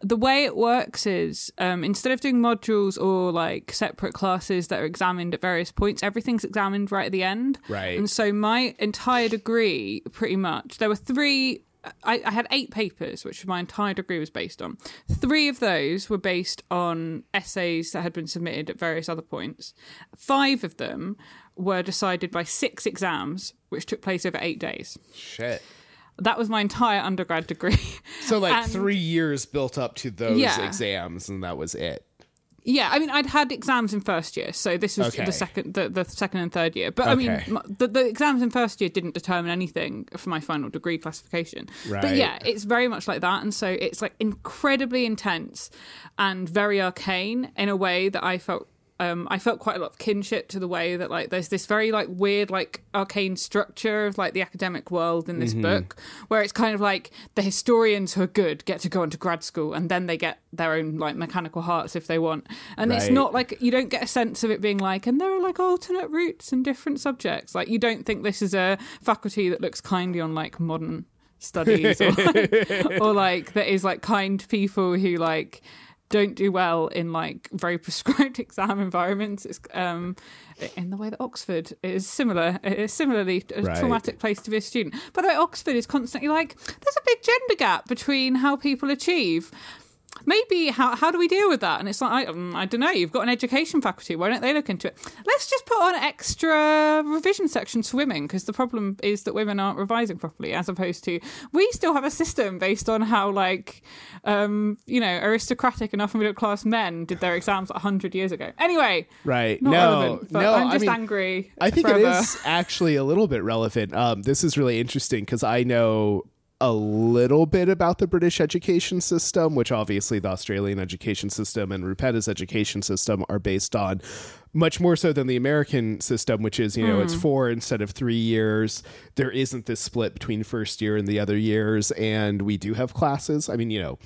the way it works is um, instead of doing modules or like separate classes that are examined at various points, everything's examined right at the end. Right. And so my entire degree, pretty much, there were three I, I, had eight papers, which my entire degree was based on. Three of those were based on essays that had been submitted at various other points. Five of them were decided by six exams, which took place over eight days. Shit. That was my entire undergrad degree. So, like, and, three years built up to those yeah. exams, and that was it. Yeah, I mean, I'd had exams in first year, so this was okay. the second, the, the second and third year. But okay. I mean, the, the exams in first year didn't determine anything for my final degree classification. Right. But yeah, it's very much like that, and so it's like incredibly intense and very arcane in a way that I felt um, I felt quite a lot of kinship to the way that like there's this very like weird like arcane structure of like the academic world in this mm-hmm. book where it's kind of like the historians who are good get to go into grad school and then they get their own like mechanical hearts if they want and right. it's not like you don't get a sense of it being like and there are like alternate routes and different subjects like you don't think this is a faculty that looks kindly on like modern studies or, or like that is like kind people who like don't do well in like very prescribed exam environments. It's um, in the way that Oxford is similar, is similarly a right. traumatic place to be a student. By the way, Oxford is constantly like there's a big gender gap between how people achieve maybe how how do we deal with that? And it's like I, um, I don't know. You've got an education faculty. Why don't they look into it? Let's just put on extra revision sections for women because the problem is that women aren't revising properly, as opposed to we still have a system based on how like um, you know aristocratic and upper middle class men did their exams hundred years ago. Anyway, right? no, no. I'm just I mean, angry. I think forever. it is actually a little bit relevant. Um, this is really interesting because I know a little bit about the British education system, which obviously the Australian education system and Rupetta's education system are based on much more so than the American system, which is, you know, mm. it's hmm. four instead of three years. There isn't this split between first year and the other years. And we do have classes. I mean, you know,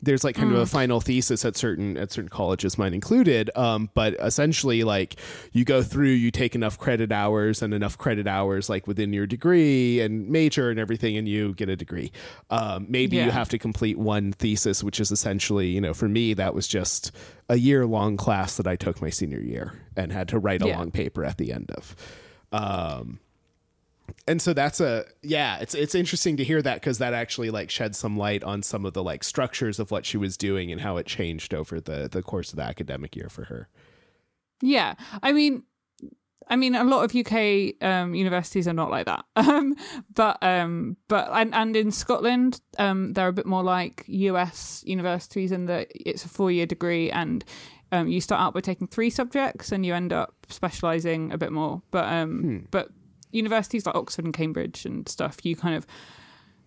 there's like kind mm. of a mm. final thesis at certain at certain colleges mine included um, but essentially like you go through you take enough credit hours and enough credit hours like within your degree and major and everything and you get a degree um, maybe yeah. you have to complete one thesis which is essentially you know for me that was just a year long class that i took my senior year and had to write a yeah. long paper at the end of um, and so that's a yeah it's it's interesting to hear that because that actually like shed some light on some of the like structures of what she was doing and how it changed over the the course of the academic year for her yeah i mean I mean, a lot of UK um, universities are not like that, um, but um, but and, and in Scotland, um, they're a bit more like US universities in that it's a four year degree, and um, you start out by taking three subjects, and you end up specialising a bit more. But um, hmm. but universities like Oxford and Cambridge and stuff, you kind of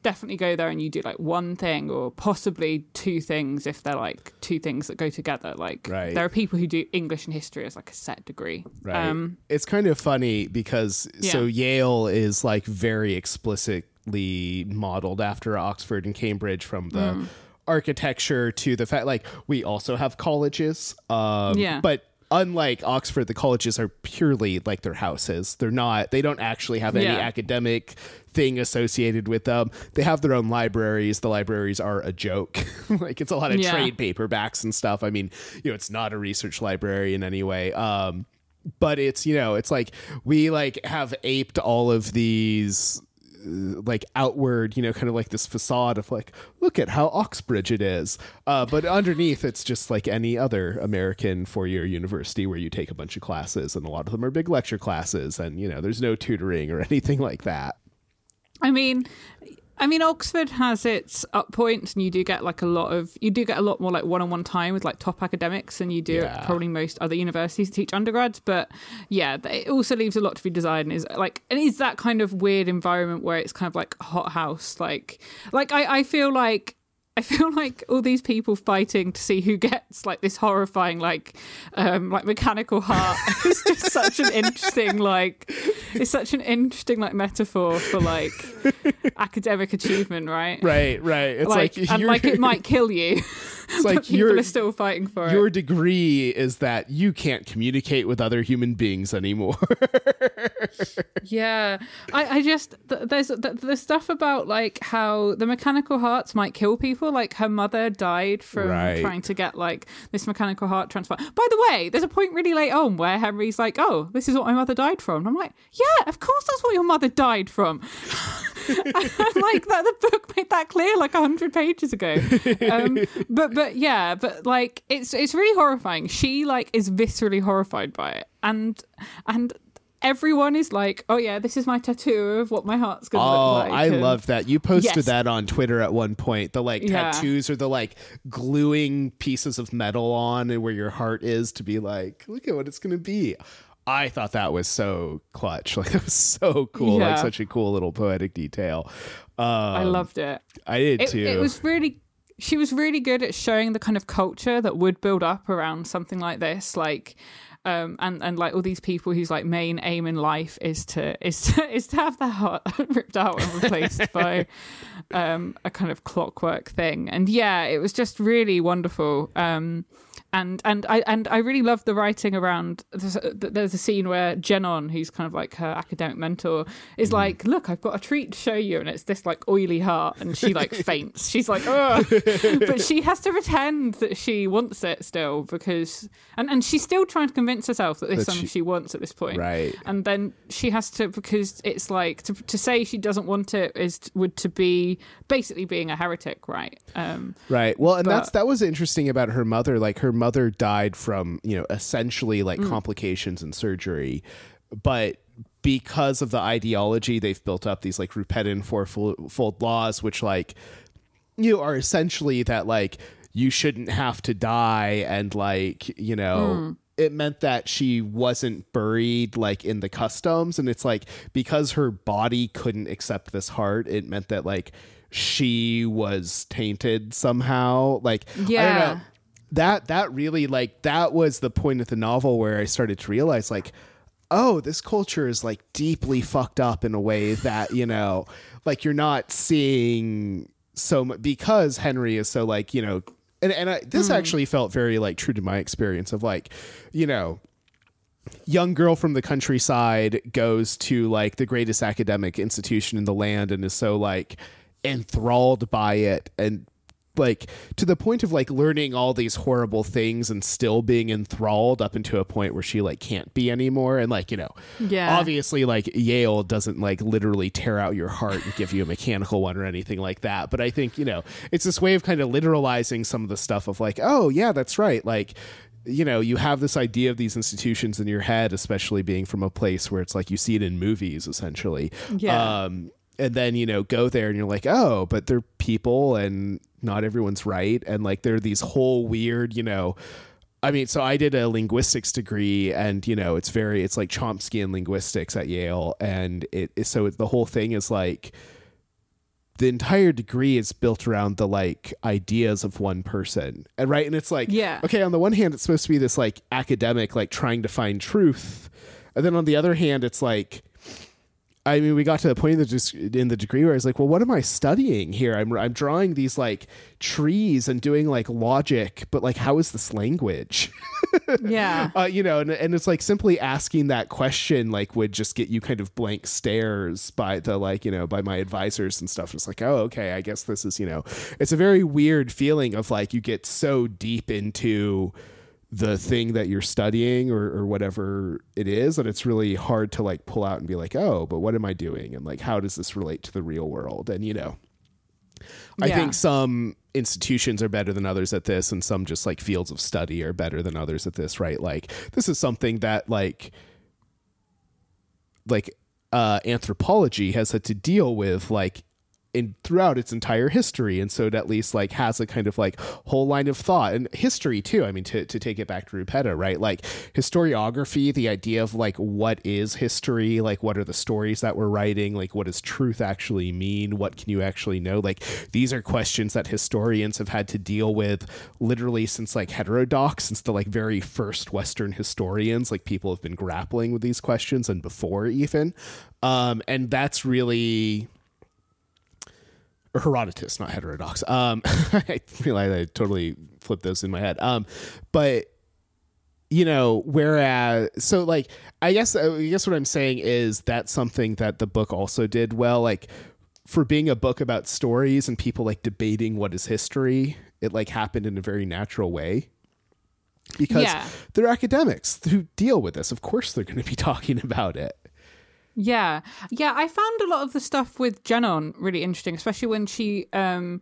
definitely go there and you do like one thing or possibly two things if they're like two things that go together. Like right. there are people who do English and history as like a set degree. Right. Um, it's kind of funny because yeah. so Yale is like very explicitly modeled after Oxford and Cambridge from the mm. architecture to the fact like we also have colleges. Um, yeah. But unlike Oxford, the colleges are purely like their houses. They're not, they don't actually have any yeah. academic thing associated with them. They have their own libraries. The libraries are a joke. like it's a lot of yeah. trade paperbacks and stuff. I mean, you know, it's not a research library in any way. Um, but it's, you know, it's like we like have aped all of these like outward, you know, kind of like this facade of like, look at how Oxbridge it is. Uh, but underneath, it's just like any other American four year university where you take a bunch of classes, and a lot of them are big lecture classes, and, you know, there's no tutoring or anything like that. I mean, I mean, Oxford has its up points, and you do get like a lot of you do get a lot more like one on one time with like top academics than you do yeah. at probably most other universities teach undergrads. But yeah, it also leaves a lot to be desired, and is like and is that kind of weird environment where it's kind of like a hot house, like like I I feel like I feel like all these people fighting to see who gets like this horrifying like um like mechanical heart is just such an interesting like it's such an interesting like metaphor for like academic achievement, right? Right, right. It's like, like and like it might kill you. It's like people are still fighting for your it. Your degree is that you can't communicate with other human beings anymore. yeah, I, I just there's the, the, stuff about like how the mechanical hearts might kill people. Like her mother died from right. trying to get like this mechanical heart transplant. By the way, there's a point really late on where Henry's like, "Oh, this is what my mother died from." And I'm like, "Yeah, of course that's what your mother died from." I like that the book made that clear like a hundred pages ago. Um, but but yeah, but like it's it's really horrifying. She like is viscerally horrified by it, and and everyone is like, "Oh yeah, this is my tattoo of what my heart's gonna Oh, look like." I and- love that. You posted Yes. that on Twitter at one point. The like Yeah. tattoos or the like gluing pieces of metal on and where your heart is to be like, look at what it's to be. I thought that was so clutch. Like that was so cool. Like such a cool little poetic detail. Um, I loved it. I did it, too. it was really she was really good at showing the kind of culture that would build up around something like this like um and and like all these people whose like main aim in life is to is to is to have their heart ripped out and replaced by um a kind of clockwork thing. And yeah it was just really wonderful. Um and and I and I really love the writing around. There's a, there's a scene where Jenon, who's kind of like her academic mentor, is like, "Look, I've got a treat to show you," and it's this like oily heart, and she like faints. She's like, "Ugh," but she has to pretend that she wants it still because, and and she's still trying to convince herself that this is something she- she wants at this point, Right. And then she has to because it's like to to say she doesn't want it is would to be basically being a heretic, right? Um, Right. Well, and But- that's that was interesting about her mother. Like her mother died from, you know, essentially Mm. like complications and surgery. But because of the ideology, they've built up these like Rupetin fourfold laws, which like you know, are essentially that like you shouldn't have to die and like, you know, it meant that she wasn't buried like in the customs and it's like because her body couldn't accept this heart, it meant that like she was tainted somehow. Like I don't Yeah. That that really like that was the point of the novel where I started to realize like oh, this culture is like deeply fucked up in a way that, you know, like you're not seeing so much because Henry is so like, you know, and, and I, this mm-hmm. actually felt very like true to my experience of like, you know, young girl from the countryside goes to like the greatest academic institution in the land and is so like enthralled by it and like to the point of like learning all these horrible things and still being enthralled up into a point where she like can't be anymore and like you know Yeah. obviously like yale doesn't like literally tear out your heart and give you a mechanical one or anything like that but i think you know it's this way of kind of literalizing some of the stuff of like oh yeah that's right like you know you have this idea of these institutions in your head especially being from a place where it's like you see it in movies essentially Yeah. um and then you know go there and you're like oh but they're people and not everyone's right. And like there are these whole weird you know i mean so i did a linguistics degree and you know it's very it's like chomsky and linguistics at yale. And it is so the whole thing is like the entire degree is built around the like ideas of one person. And right and it's like Yeah. okay on the one hand it's supposed to be this like academic like trying to find truth. And then on the other hand it's like I mean, we got to the point in the, in the degree where I was like, well, what am I studying here? I'm, I'm drawing these like trees and doing like logic, but like, how is this language? yeah. uh, you know, and, and it's like simply asking that question, like, would just get you kind of blank stares by the like, you know, by my advisors and stuff. It's like, oh, okay, I guess this is, you know, it's a very weird feeling of like you get so deep into the thing that you're studying or, or whatever it is that it's really hard to like pull out and be like oh but what am i doing? And like how does this relate to the real world? And you know i think some institutions are better than others at this and some just like fields of study are better than others at this right? Like this is something that like like uh anthropology has had to deal with like in throughout its entire history and so it at least like has a kind of like whole line of thought and history too. I mean to, to take it back to rupetta right? Like historiography the idea of like what is history like what are the stories that we're writing like what does truth actually mean? What can you actually know? Like these are questions that historians have had to deal with literally since like heterodox since the like very first western historians like people have been grappling with these questions and before even. Um and that's really Herodotus, not heterodox. Um, I realize I totally flipped those in my head. Um, but you know, whereas, so like, I guess, I guess what I'm saying is that's something that the book also did well. Like, for being a book about stories and people like debating what is history, it like happened in a very natural way because Yeah. they're academics who deal with this. Of course, they're going to be talking about it. Yeah, yeah. I found a lot of the stuff with Jenon really interesting, especially when she. Um,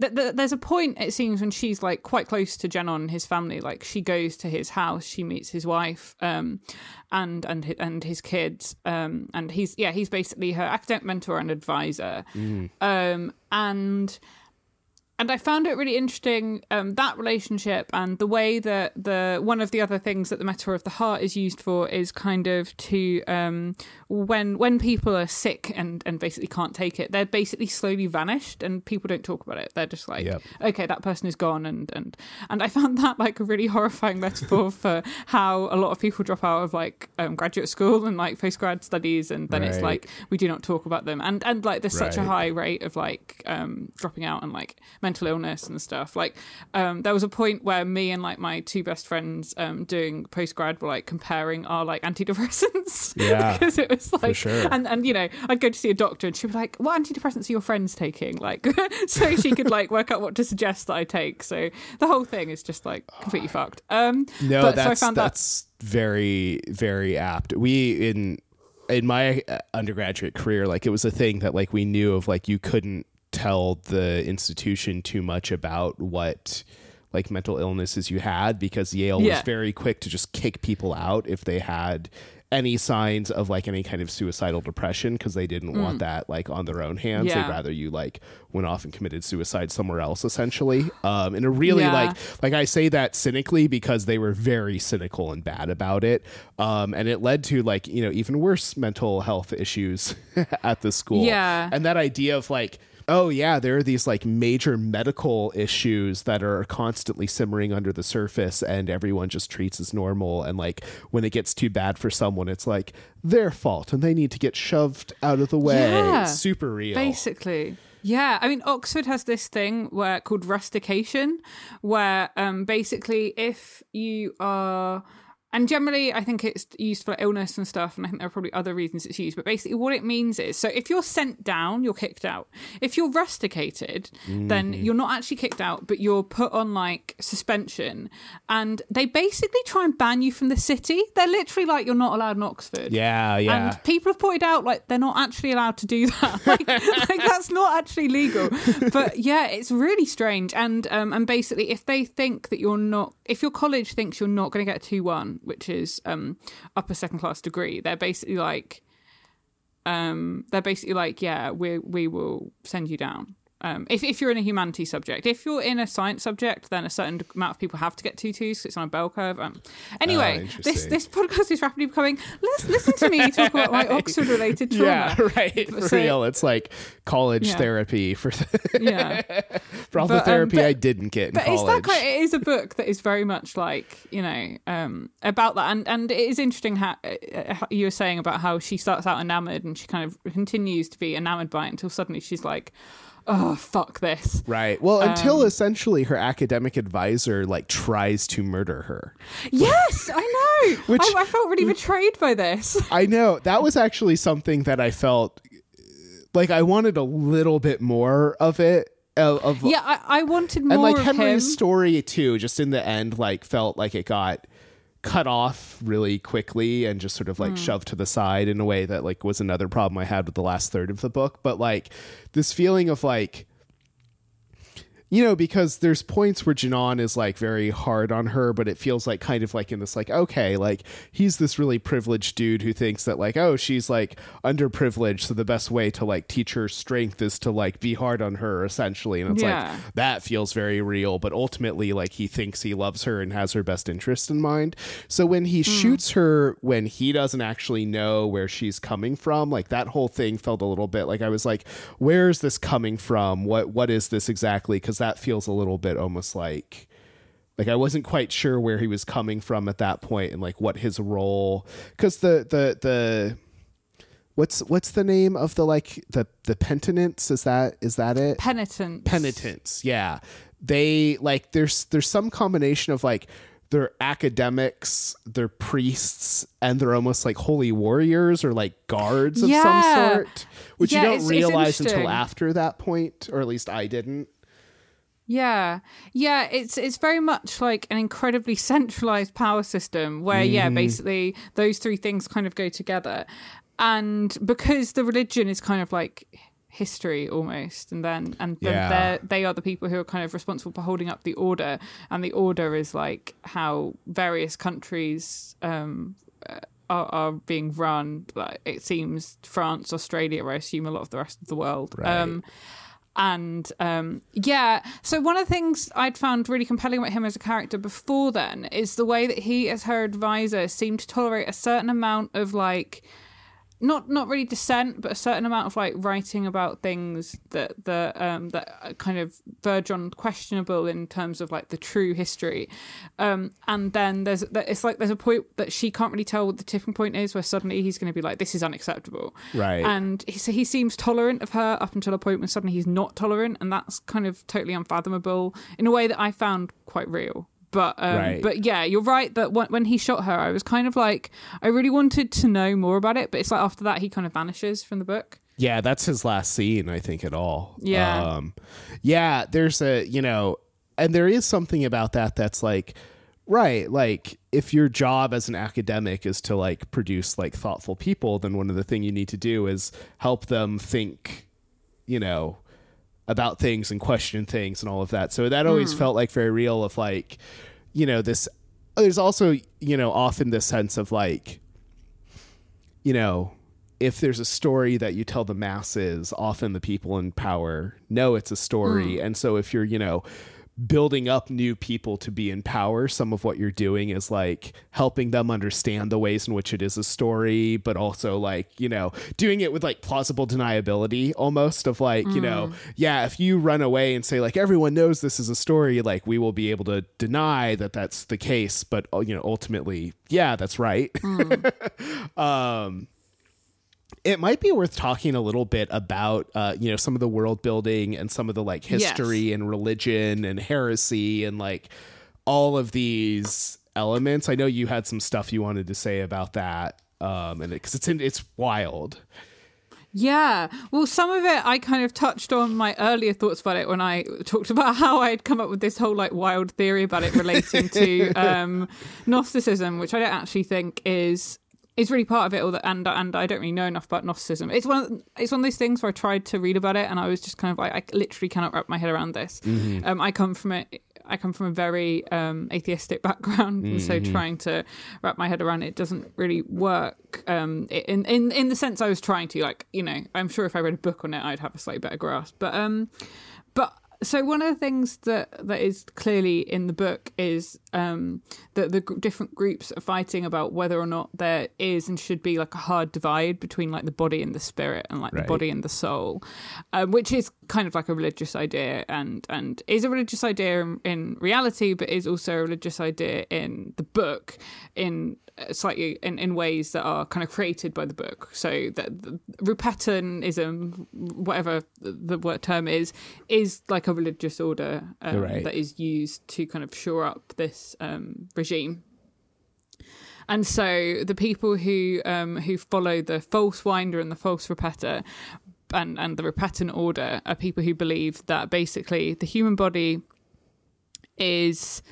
th- th- there's a point it seems when she's like quite close to Jenon and his family. Like she goes to his house, she meets his wife, um, and and and his kids, um, and he's yeah he's basically her academic mentor and advisor, um, and and I found it really interesting um, that relationship and the way that the one of the other things that the metaphor of the heart is used for is kind of to um, when when people are sick and and basically can't take it, they're basically slowly vanished and people don't talk about it. They're just like, Yep. okay, that person is gone, and and and I found that like a really horrifying metaphor for how a lot of people drop out of like um, graduate school and like postgrad studies, and then it's like we do not talk about them, and and like there's such a high rate of like um, dropping out and like mental illness and stuff. Like um, there was a point where me and like my two best friends um, doing postgrad were like comparing our like antidepressants. Yeah, because it was like, sure. and and you know, I'd go to see a doctor and she'd be like, "What antidepressants are your friends taking?" Like, so she could like work out what to suggest that I take. So the whole thing is just like completely fucked. Um, No, but, so I that's found that that's very very apt. We in in my uh, undergraduate career, like it was a thing that like we knew of. Like you couldn't tell the institution too much about what like mental illnesses you had because Yale was very quick to just kick people out if they had any signs of like any kind of suicidal depression because they didn't want that like on their own hands. Mm. Yeah. They'd rather you like went off and committed suicide somewhere else essentially. Um in a really Yeah. like like I say that cynically because they were very cynical and bad about it. Um and it led to like, you know, even worse mental health issues at the school. Yeah. And that idea of like Oh yeah, there are these like major medical issues that are constantly simmering under the surface and everyone just treats as normal and like when it gets too bad for someone it's like their fault and they need to get shoved out of the way. Yeah. Super real. Basically. Yeah, I mean Oxford has this thing where called rustication, where um, basically if you are, and generally I think it's used for illness and stuff, and I think there are probably other reasons it's used. But basically, what it means is, so if you're sent down, you're kicked out. If you're rusticated, then you're not actually kicked out, but you're put on like suspension, and they basically try and ban you from the city. They're literally like you're not allowed in Oxford. Yeah, yeah. And people have pointed out like they're not actually allowed to do that. Like, like that's not actually legal. But yeah, it's really strange. And um and basically if they think that you're not if your college thinks you're not going to get a 2-1, which is um upper second class degree, they're basically like um they're basically like yeah, we we will send you down. Um, if, if you're in a humanities subject, if you're in a science subject, then a certain amount of people have to get two twos 'cause it's on a bell curve. Um, anyway, this this podcast is rapidly becoming. Let's listen to me talk about my Oxford related trauma. Yeah, right. For So- real. It's like college Yeah. therapy for the yeah. for all the But, um, therapy but- I didn't get in But it's college. that kind. It is a book that is very much like you know um, about that, and and it is interesting how, uh, how you were saying about how she starts out enamored and she kind of continues to be enamored by it until suddenly she's like, oh fuck this. Right. Well, until Um, essentially her academic advisor like tries to murder her. Yes, I know. Which- I, I felt really betrayed by this. I know that was actually something that I felt like I wanted a little bit more of it. Of, of Yeah, I, I wanted more and like Henry's him. story too, just in the end, like felt like it got cut off really quickly and just sort of like hmm. shoved to the side in a way that like was another problem I had with the last third of the book. But like this feeling of like you know, because there's points where Janon is like very hard on her, but it feels like kind of like in this like, okay, like he's this really privileged dude who thinks that like, oh, she's like underprivileged, so the best way to like teach her strength is to like be hard on her essentially. And it's Yeah. like that feels very real, but ultimately like he thinks he loves her and has her best interest in mind. So when he hmm. shoots her when he doesn't actually know where she's coming from, like that whole thing felt a little bit like I was like, where is this coming from? What what is this exactly? Because that feels a little bit almost like like I wasn't quite sure where he was coming from at that point and like what his role because the the the what's what's the name of the like the the penitents? Is that is that it? Penitent. penitents yeah. They like there's there's some combination of like they're academics they're priests and they're almost like holy warriors or like guards of some sort which Yeah, you don't it's- it's realize until after that point or at least i didn't Yeah. Yeah, it's it's very much like an incredibly centralized power system where yeah, Mm-hmm. basically those three things kind of go together. and because the religion is kind of like history almost and then and then Yeah. they are the people who are kind of responsible for holding up the order and the order is like how various countries um uh, are, are being run like it seems france australia i assume a lot of the rest of the world Right. um and um, yeah, so one of the things I'd found really compelling about him as a character before then is the way that he, as her advisor, seemed to tolerate a certain amount of like not not really dissent, but a certain amount of like writing about things that the um that kind of verge on questionable in terms of like the true history. Um and then there's it's like there's a point that she can't really tell what the tipping point is where suddenly he's going to be like this is unacceptable. Right. And he, so he seems tolerant of her up until a point when suddenly he's not tolerant and that's kind of totally unfathomable in a way that I found quite real. But um, Right. but yeah, you're right that when, when he shot her, I was kind of like, I really wanted to know more about it, but it's like after that he kind of vanishes from the book. Yeah, that's his last scene, I think, at all. Yeah. Um, yeah, there's a, you know, and there is something about that that's like, right, like if your job as an academic is to like produce like thoughtful people, then one of the thing you need to do is help them think, you know, about things and question things and all of that. So that always hmm. felt like very real of like, you know, this there's also, you know, often this sense of like, you know, if there's a story that you tell the masses, often the people in power know it's a story. Hmm. And so if you're, you know, building up new people to be in power, some of what you're doing is like helping them understand the ways in which it is a story, but also like, you know, doing it with like plausible deniability almost of like, you know, yeah, if you run away and say like everyone knows this is a story, like we will be able to deny that that's the case, but uh, you know, ultimately, yeah, that's right. um it might be worth talking a little bit about uh, you know some of the world building and some of the like history and religion and heresy and like all of these elements. I know you had some stuff you wanted to say about that, um, and because it's in, it's wild. Yeah. Well, some of it I kind of touched on my earlier thoughts about it when I talked about how I'd come up with this whole like wild theory about it relating to um, Gnosticism, which I don't actually think is is really part of it. Or that, and and I don't really know enough about Gnosticism. It's one of, it's one of those things where I tried to read about it and I was just kind of like I literally cannot wrap my head around this. Um, I come from it. I come from a very um, atheistic background, and so trying to wrap my head around it doesn't really work. Um, in in in the sense I was trying to, like you know, I'm sure if I read a book on it, I'd have a slightly better grasp. But um, but so one of the things that that is clearly in the book is um, that the gr- different groups are fighting about whether or not there is and should be like a hard divide between like the body and the spirit and like Right. the body and the soul, um, which is kind of like a religious idea and and is a religious idea in, in reality, but is also a religious idea in the book in uh, slightly in, in ways that are kind of created by the book. So that the Rupettanism, whatever the, the word term is, is like a religious order um, Right. that is used to kind of shore up this um, regime. And so the people who um, who follow the false winder and the false Rupetta and, and the repettant order are people who believe that basically the human body is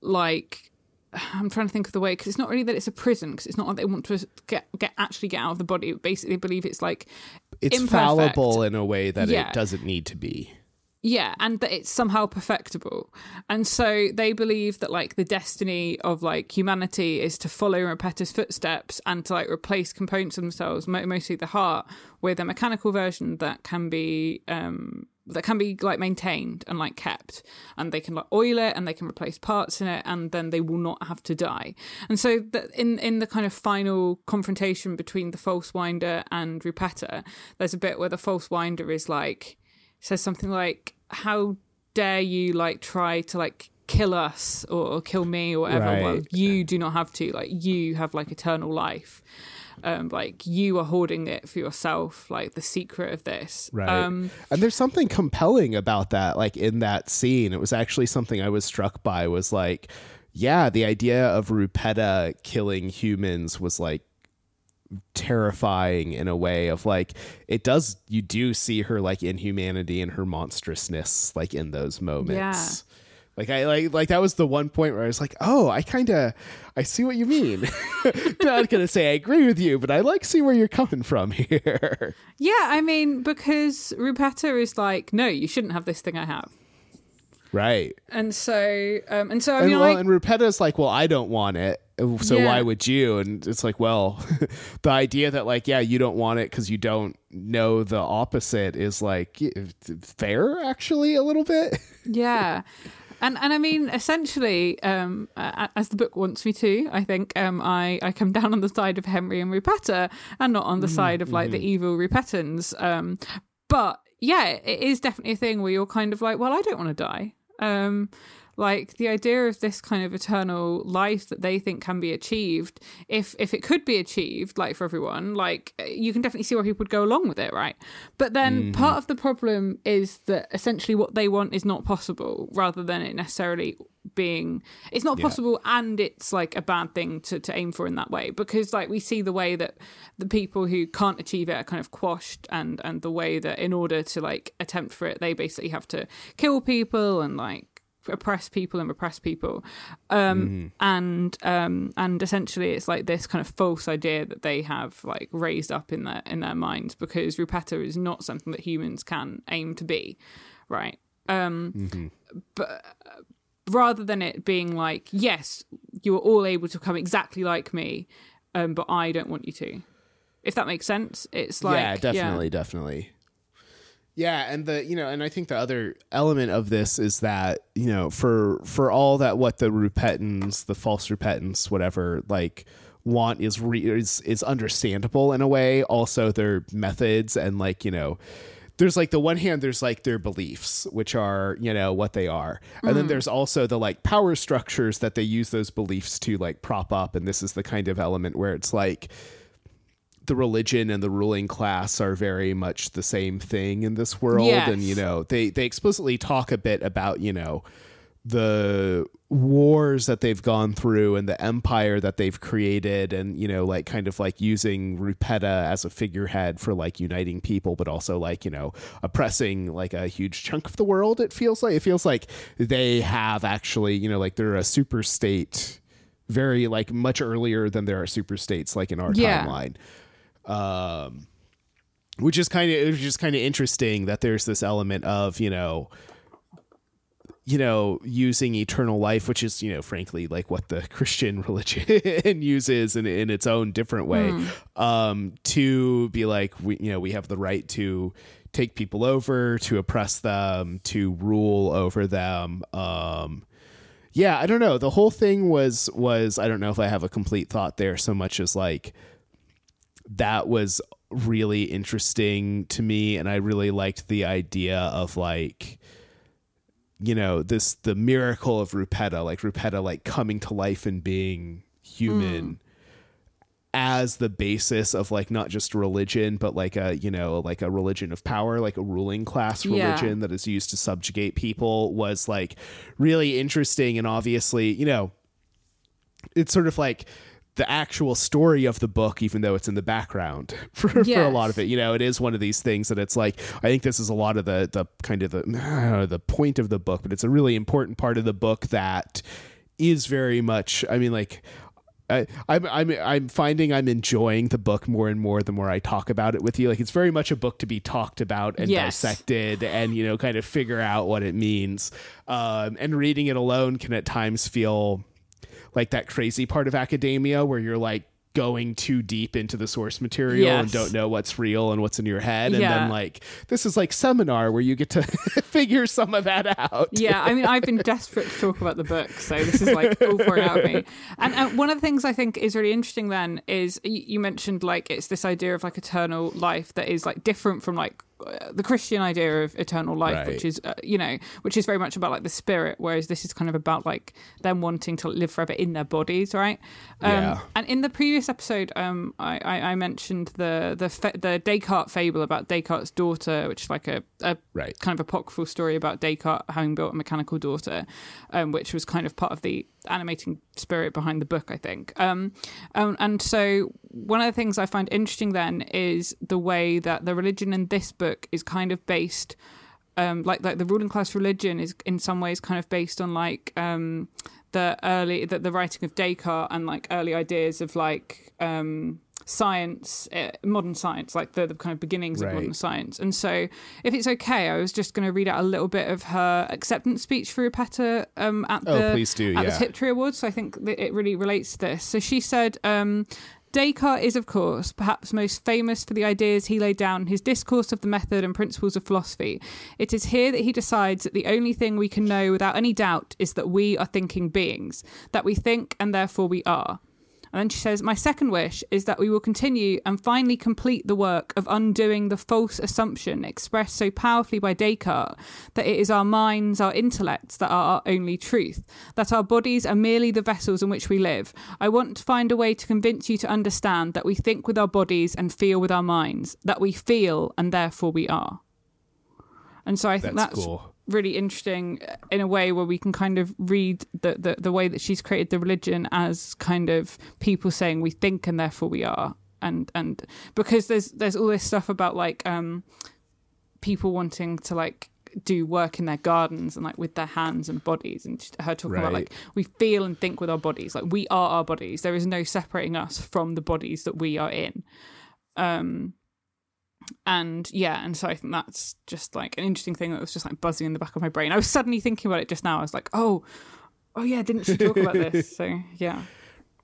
like I'm trying to think of the way because it's not really that it's a prison because it's not like they want to get get actually get out of the body. Basically, believe it's like It's Imperfect. fallible in a way that Yeah. it doesn't need to be. yeah, and that it's somehow perfectible. And so they believe that like the destiny of like humanity is to follow Rupetta's footsteps and to like replace components of themselves, mo- mostly the heart, with a mechanical version that can be um that can be like maintained and like kept and they can like oil it and they can replace parts in it and then they will not have to die. And so that in in the kind of final confrontation between the false winder and rupetta there's a bit where the false winder is like says something like how dare you like try to like kill us or, or kill me or whatever? Right. well you do not have to. Like you have like eternal life um like you are hoarding it for yourself like the secret of this Right. um and there's something compelling about that, like in that scene. It was actually something I was struck by was like, yeah, the idea of Rupetta killing humans was like terrifying in a way of like it does you do see her like inhumanity and her monstrousness like in those moments Like I like like that was the one point where I was like, oh, I kind of I see what you mean. Not gonna say I agree with you, but I like see where you're coming from here. Yeah, I mean because Rupetta is like, no, you shouldn't have this thing I have. Right. And so, um, and so, I And mean, well, like, and Rupetta's like, well, I don't want it. So Yeah. why would you? And it's like, well, the idea that like, yeah, you don't want it because you don't know the opposite is like fair, actually, a little bit. yeah. And and I mean, essentially, um, as the book wants me to, I think um, I I come down on the side of Henry and Rupetta, and not on the side of like the evil Rupettans. Um, but yeah, it is definitely a thing where you're kind of like, well, I don't want to die. Um, like the idea of this kind of eternal life that they think can be achieved, if if it could be achieved, like for everyone, like you can definitely see why people would go along with it, right? But then mm-hmm. part of the problem is that essentially what they want is not possible, rather than it necessarily being it's not Yeah. possible and it's like a bad thing to, to aim for in that way because like we see the way that the people who can't achieve it are kind of quashed and and the way that in order to like attempt for it they basically have to kill people and like oppress people and repress people. Um and um and essentially it's like this kind of false idea that they have like raised up in their in their minds because rupetta is not something that humans can aim to be right? Um but rather than it being like yes you are all able to become exactly like me um but i don't want you to. If that makes sense it's like yeah, definitely, definitely. Yeah, and the you know, and I think the other element of this is that you know, for for all that what the Rupettans, the false Rupettans, whatever, like want is re- is is understandable in a way. Also, their methods and like you know. There's like the one hand, there's like their beliefs, which are, you know, what they are. And then mm-hmm. there's also the like power structures that they use those beliefs to like prop up. And this is the kind of element where it's like, the religion and the ruling class are very much the same thing in this world Yes. and you know they they explicitly talk a bit about you know the wars that they've gone through and the empire that they've created and you know like kind of like using Rupetta as a figurehead for like uniting people but also like you know oppressing like a huge chunk of the world it feels like it feels like they have actually you know like they're a super state very like much earlier than there are super states like in our Yeah. timeline um which is kind of is kind of interesting that there's this element of you know you know using eternal life which is you know frankly like what the christian religion uses in, in its own different way um to be like we you know we have the right to take people over to oppress them to rule over them um yeah i don't know. The whole thing was was i don't know if i have a complete thought there so much as like that was really interesting to me and i really liked the idea of like you know this the miracle of rupetta like rupetta like coming to life and being human mm. as the basis of like not just religion but like a you know like a religion of power like a ruling class Yeah. religion that is used to subjugate people was like really interesting and obviously you know it's sort of like the actual story of the book, even though it's in the background for, for a lot of it. You know, it is one of these things that it's like, I think this is a lot of the, the kind of the, know, the point of the book, but it's a really important part of the book that is very much, I mean, like, I, I'm I'm I'm finding I'm enjoying the book more and more the more I talk about it with you. Like it's very much a book to be talked about and Yes. dissected and you know kind of figure out what it means. Um, and reading it alone can at times feel like that crazy part of academia where you're like going too deep into the source material and don't know what's real and what's in your head and Yeah. then like this is like seminar where you get to figure some of that out yeah, I mean, I've been desperate to talk about the book, so this is like all pouring out of me. And uh, one of the things I think is really interesting then is y- you mentioned like it's this idea of like eternal life that is like different from like the Christian idea of eternal life, Right. which is uh, you know, which is very much about like the spirit, whereas this is kind of about like them wanting to live forever in their bodies, right? Um, Yeah. And in the previous episode, um, I, I, I mentioned the the fa- the Descartes fable about Descartes' daughter, which is like a, a Right. kind of apocryphal story about Descartes having built a mechanical daughter, um, which was kind of part of the animating spirit behind the book, I think. Um, um, and so one of the things I find interesting then is the way that the religion in this book is kind of based um, like like the ruling class religion is in some ways kind of based on like um, the early the, the writing of Descartes and like early ideas of like um, science, uh, modern science, like the, the kind of beginnings Right. of modern science. And so, if it's okay, I was just going to read out a little bit of her acceptance speech for Rupetta um, at Oh, the do, at yeah. the Tiptree Awards. So I think that it really relates to this. So she said. Um, Descartes is, of course, perhaps most famous for the ideas he laid down in his discourse of the method and principles of philosophy. It is here that he decides that the only thing we can know without any doubt is that we are thinking beings, that we think and therefore we are. And then she says, My second wish is that we will continue and finally complete the work of undoing the false assumption expressed so powerfully by Descartes that it is our minds, our intellects that are our only truth, that our bodies are merely the vessels in which we live. I want to find a way to convince you to understand that we think with our bodies and feel with our minds, that we feel and therefore we are. And so I think That's that's, cool. Really interesting in a way where we can kind of read the, the, the way that she's created the religion as kind of people saying we think and therefore we are. And and because there's there's all this stuff about like um people wanting to like do work in their gardens and like with their hands and bodies and her talking about like we feel and think with our bodies. Like we are our bodies. There is no separating us from the bodies that we are in. Um and yeah and so i think that's just like an interesting thing that was just like buzzing in the back of my brain. I was suddenly thinking about it just now. I was like oh oh yeah didn't she talk about this? So yeah.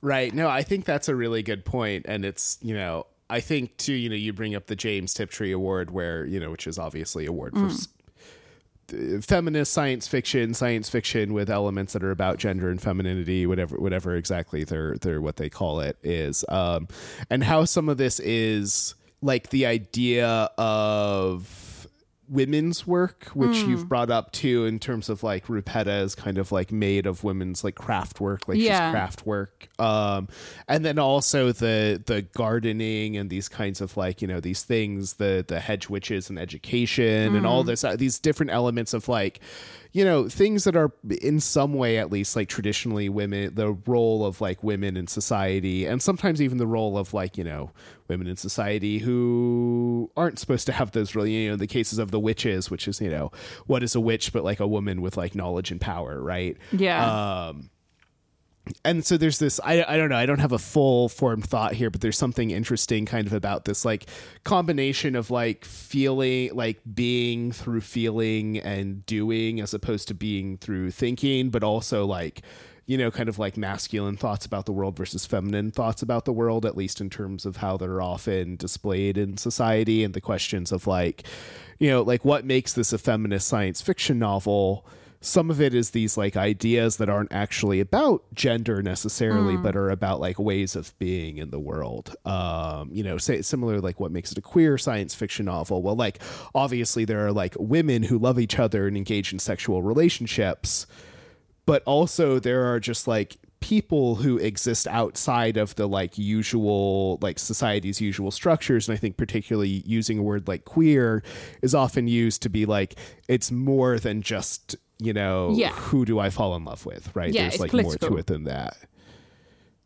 Right. No, I think that's a really good point, and it's you know I think too you know you bring up the James Tiptree Award where you know which is obviously a award for s- uh, feminist science fiction, science fiction with elements that are about gender and femininity, whatever whatever exactly they're they're what they call it is, um, and how some of this is like the idea of women's work, which Hmm. you've brought up too, in terms of like Rupetta is kind of like made of women's like craft work, like Yeah. she's craft work. Um, and then also the the gardening and these kinds of like you know these things, the the hedge witches and education and all this uh, these different elements of like you know things that are in some way at least like traditionally women the role of like women in society and sometimes even the role of like you know women in society who aren't supposed to have those really you know the cases of the witches which is you know what is a witch but like a woman with like knowledge and power right? Yeah. Um and so there's this I, I don't know i don't have a full formed thought here but there's something interesting kind of about this like combination of like feeling like being through feeling and doing as opposed to being through thinking but also like you know kind of like masculine thoughts about the world versus feminine thoughts about the world at least in terms of how they're often displayed in society and the questions of like you know like what makes this a feminist science fiction novel some of it is these like ideas that aren't actually about gender necessarily but are about like ways of being in the world. Um you know say similar like what makes it a queer science fiction novel. Well like obviously there are like women who love each other and engage in sexual relationships but also there are just like people who exist outside of the like usual like society's usual structures. And i think particularly using a word like queer is often used to be like it's more than just you know Yeah. who do i fall in love with right Yeah, there's like more to it than that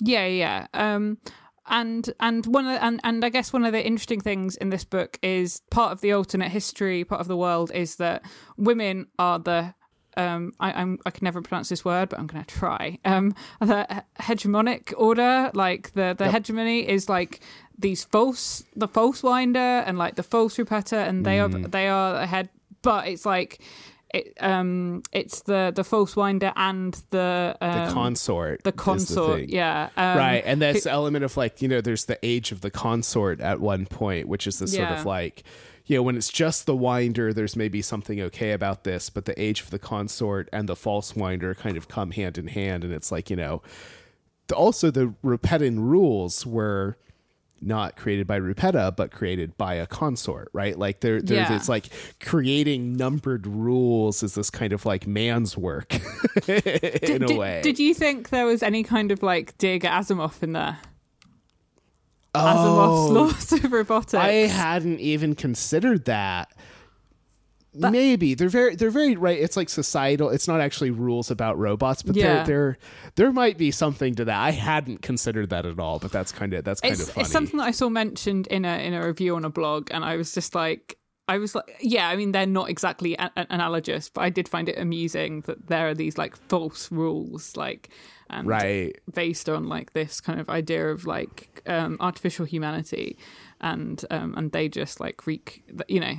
Yeah, yeah. Um, and and one of, and and I guess one of the interesting things in this book is part of the alternate history, part of the world is that women are the um, I, I'm I can never pronounce this word, but I'm going to try. Um, the hegemonic order, like the the hegemony, is like these false, the false winder and like the false Rupetta, and they are they are ahead. But it's like it, um, it's the the false winder and the um, the consort the consort, thing. yeah, um, right and that's the element of like you know there's the age of the consort at one point which is this sort of like you know when it's just the winder there's maybe something okay about this but the age of the consort and the false winder kind of come hand in hand and it's like you know the, also the Rupettan rules were not created by Rupetta, but created by a consort, right? Like there, there Yeah. it's like creating numbered rules is this kind of like man's work in did, a did- way. Did you think there was any kind of like dig at Asimov in there? Oh, Asimov's laws of robotics. I hadn't even considered that. Maybe they're very they're very right. It's like societal. It's not actually rules about robots, but Yeah. there there there might be something to that. I hadn't considered that at all, but that's kind of that's kind it's, of funny. it's something that I saw mentioned in a in a review on a blog, and I was just like, I was like, yeah, I mean, they're not exactly a- a- analogous, but I did find it amusing that there are these like false rules, like and Right. based on like this kind of idea of like um, artificial humanity, and um, and they just like wreak, you know,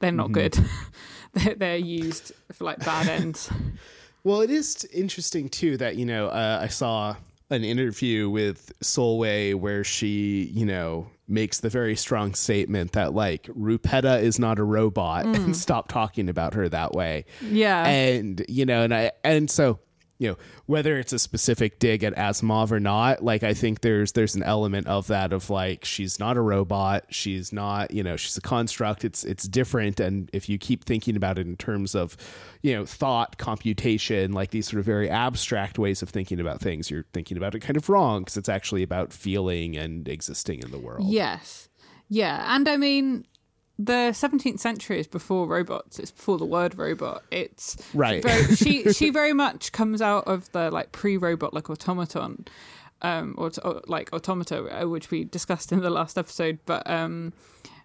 they're not good. they're, they're used for like bad ends. Well, it is interesting too that you know uh, I saw an interview with Sulway where she you know makes the very strong statement that like Rupetta is not a robot and stop talking about her that way. Yeah. and you know and i and so you know whether it's a specific dig at asimov or not like i think there's there's an element of that of like she's not a robot she's not you know she's a construct it's it's different and if you keep thinking about it in terms of you know thought computation like these sort of very abstract ways of thinking about things you're thinking about it kind of wrong because it's actually about feeling and existing in the world Yes. Yeah. And I mean, the 17th century is before robots. It's before the word robot. It's Right. Very, she she very much comes out of the like pre-robot like automaton, um, or, or like automata, uh, which we discussed in the last episode. But um,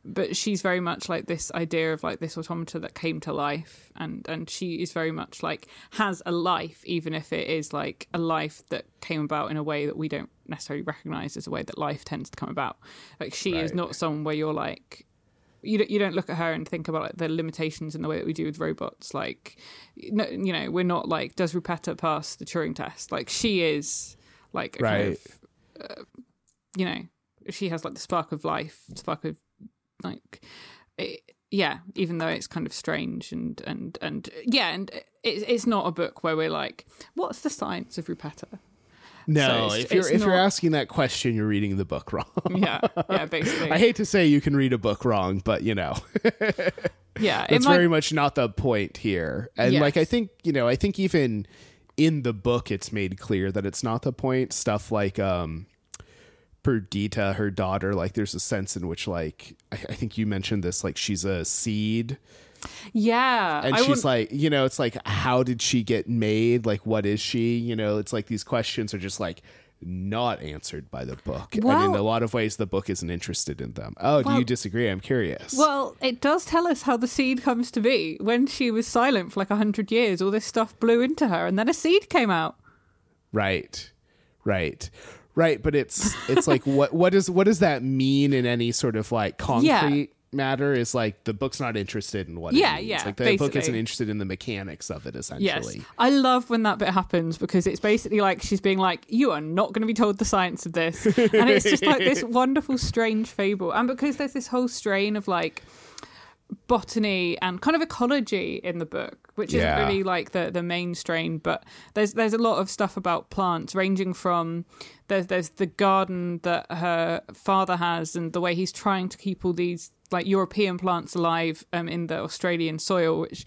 but she's very much like this idea of like this automata that came to life, and and she is very much like has a life, even if it is like a life that came about in a way that we don't necessarily recognize as a way that life tends to come about. Like she is not someone where you're like you don't, you don't look at her and think about like, the limitations in the way that we do with robots. Like, no, you know, we're not like, does Rupetta pass the Turing test? Like, she is like, a kind Right. of, uh, you know, she has like the spark of life, spark of like, it, yeah. Even though it's kind of strange and and and yeah, and it, it's not a book where we're like, what's the science of Rupetta? No So if you're if you're asking that question you're reading the book wrong Yeah, yeah, basically, I hate to say you can read a book wrong, but you know, yeah. It it's might, very much not the point here. And like I think, you know, I think even in the book it's made clear that it's not the point. Stuff like um Perdita, her daughter, like there's a sense in which like I, I think you mentioned this, like she's a seed. Yeah, And I she's wouldn't- like, you know, it's like how did she get made? Like what is she? You know, it's like these questions are just like not answered by the book. and in a lot of ways the book isn't interested in them. Oh, do you disagree? I'm curious. Well, it does tell us how the seed comes to be. When she was silent for like a hundred years, all this stuff blew into her, and then a seed came out. Right. Right. Right, but it's it's like what what does what does that mean in any sort of like concrete matter is like the book's not interested in what Yeah, yeah, like the book isn't interested in the mechanics of it Yes, essentially. I love when that bit happens because it's basically like she's being like, "You are not going to be told the science of this," and it's just like this wonderful, strange fable. And because there's this whole strain of like botany and kind of ecology in the book, which Yeah. isn't really like the the main strain, but there's there's a lot of stuff about plants, ranging from there's there's the garden that her father has, and the way he's trying to keep all these like European plants alive um, in the Australian soil, which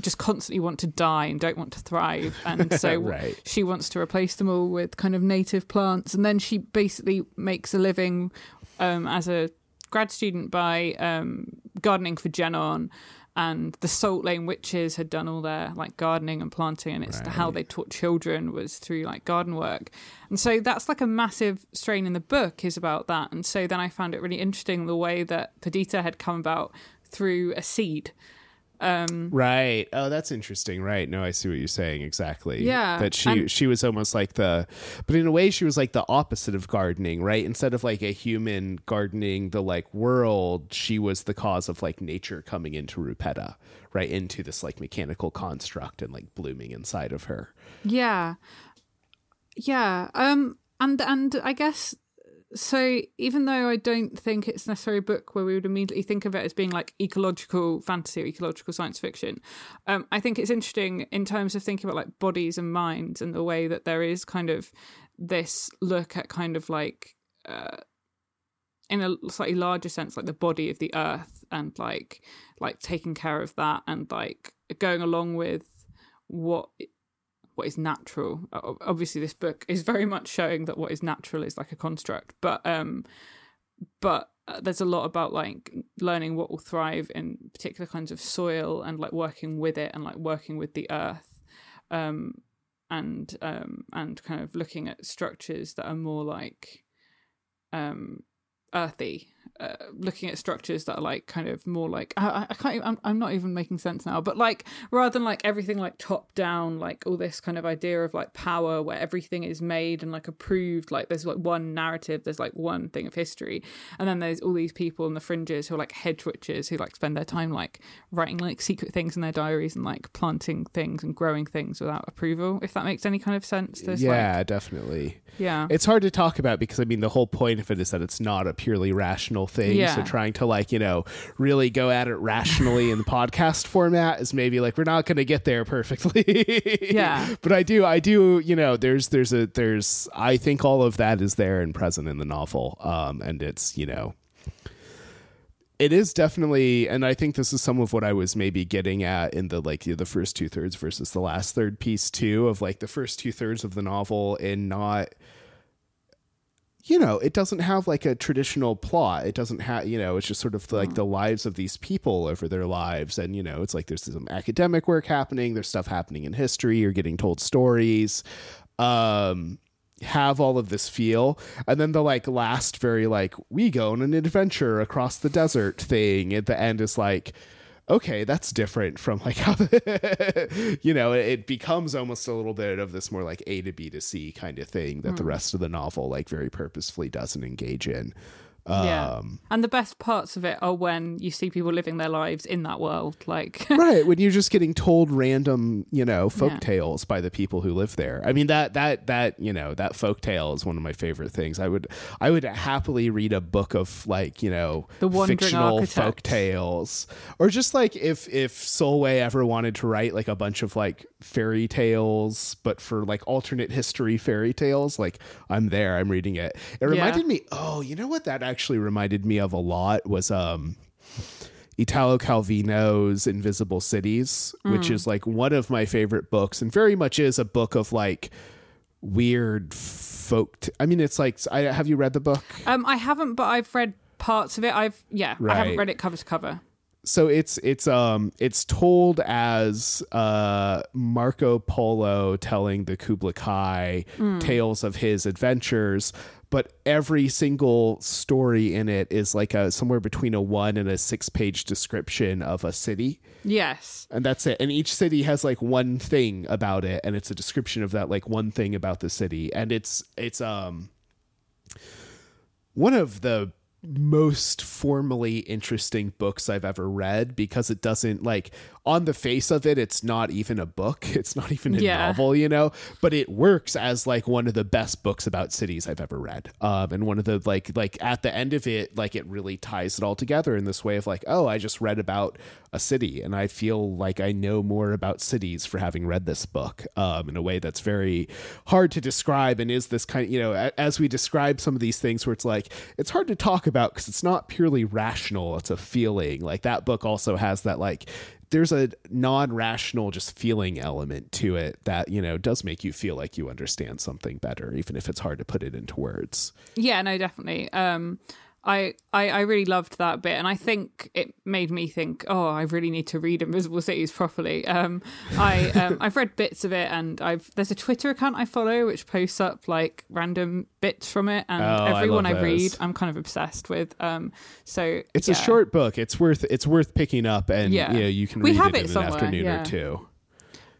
just constantly want to die and don't want to thrive, and so Right. she wants to replace them all with kind of native plants, and then she basically makes a living um, as a grad student by um, gardening for Genon. And the Salt Lane Witches had done all their like gardening and planting, and it's how they taught children was through like garden work. And so that's like a massive strain in the book is about that. And so then I found it really interesting the way that Perdita had come about through a seed. Right. Oh, that's interesting. Right. No, I see what you're saying exactly. Yeah, That she and- she was almost like the but in a way she was like the opposite of gardening, right? Instead of like a human gardening the like world, she was the cause of like nature coming into Rupetta, right? Into this like mechanical construct and like blooming inside of her. Yeah. Yeah. Um and and I guess so even though I don't think it's necessarily a book where we would immediately think of it as being like ecological fantasy or ecological science fiction, um, I think it's interesting in terms of thinking about like bodies and minds and the way that there is kind of this look at kind of like uh, in a slightly larger sense like the body of the earth and like like taking care of that and like going along with what what is natural. Obviously, this book is very much showing that what is natural is like a construct, but um, but uh, there's a lot about like learning what will thrive in particular kinds of soil and like working with it and like working with the earth, um, and um, and kind of looking at structures that are more like um earthy uh, looking at structures that are like kind of more like I, I can't. Even, I'm, I'm not even making sense now. But like rather than like everything like top down, like all this kind of idea of like power where everything is made and like approved. Like there's like one narrative. There's like one thing of history, and then there's all these people on the fringes who are like hedge witches who like spend their time like writing like secret things in their diaries and like planting things and growing things without approval. If that makes any kind of sense. There's yeah, like, definitely. yeah. It's hard to talk about because I mean the whole point of it is that it's not a purely rational thing. Yeah. So trying to like, you know, really go at it rationally in the podcast format is maybe like we're not going to get there perfectly. Yeah. But I do I do, you know, there's there's a there's I think all of that is there and present in the novel. Um and it's, you know, it is definitely and i think this is some of what i was maybe getting at in the like the first two thirds versus the last third piece too of like the first two thirds of the novel and not you know it doesn't have like a traditional plot. It doesn't have you know it's just sort of like the lives of these people over their lives. And you know it's like there's some academic work happening. There's stuff happening in history. You're getting told stories um have all of this feel. And then the like last very like we go on an adventure across the desert thing at the end is like okay that's different from like how you know it becomes almost a little bit of this more like a to b to c kind of thing that the hmm. rest of the novel like very purposefully doesn't engage in Yeah. um And the best parts of it are when you see people living their lives in that world. Like, right when you're just getting told random you know folk Yeah. tales by the people who live there i mean that that that you know that folk tale is one of my favorite things i would i would happily read a book of like you know The fictional Architect. folk tales or just like if if Sulway ever wanted to write like a bunch of like fairy tales but for like alternate history fairy tales like i'm there i'm reading it it reminded me oh you know what that actually reminded me of a lot was um Italo Calvino's Invisible Cities, which is like one of my favorite books and very much is a book of like weird folk. T- I mean, it's like, I, have you read the book? um, I haven't, but I've read parts of it. I've, yeah, I haven't read it cover to cover. so it's it's um it's told as uh Marco Polo telling the Kublai Khan tales of his adventures but every single story in it is like a somewhere between a 1 and a 6 page description of a city. Yes. and that's it. And each city has like one thing about it and it's a description of that like one thing about the city. And it's it's um one of the most formally interesting books I've ever read because it doesn't like on the face of it it's not even a book. It's not even a Yeah. novel you know? But it works as like one of the best books about cities I've ever read. Um and one of the like like at the end of it like it really ties it all together in this way of like oh I just read about a city and I feel like I know more about cities for having read this book um in a way that's very hard to describe and is this kind of, you know as we describe some of these things where it's like it's hard to talk about because it's not purely rational it's a feeling. Like that book also has that like there's a non-rational just feeling element to it that you know does make you feel like you understand something better even if it's hard to put it into words Yeah, no, definitely. Um, I, I I really loved that bit, and I think it made me think, oh, I really need to read Invisible Cities properly. Um, I um, I've read bits of it, and I've there's a Twitter account I follow which posts up like random bits from it, and Oh, everyone I, love read. I'm kind of obsessed with. Um, so it's yeah. a short book it's worth it's worth picking up and Yeah. you know you can We read have it it in an afternoon yeah. or two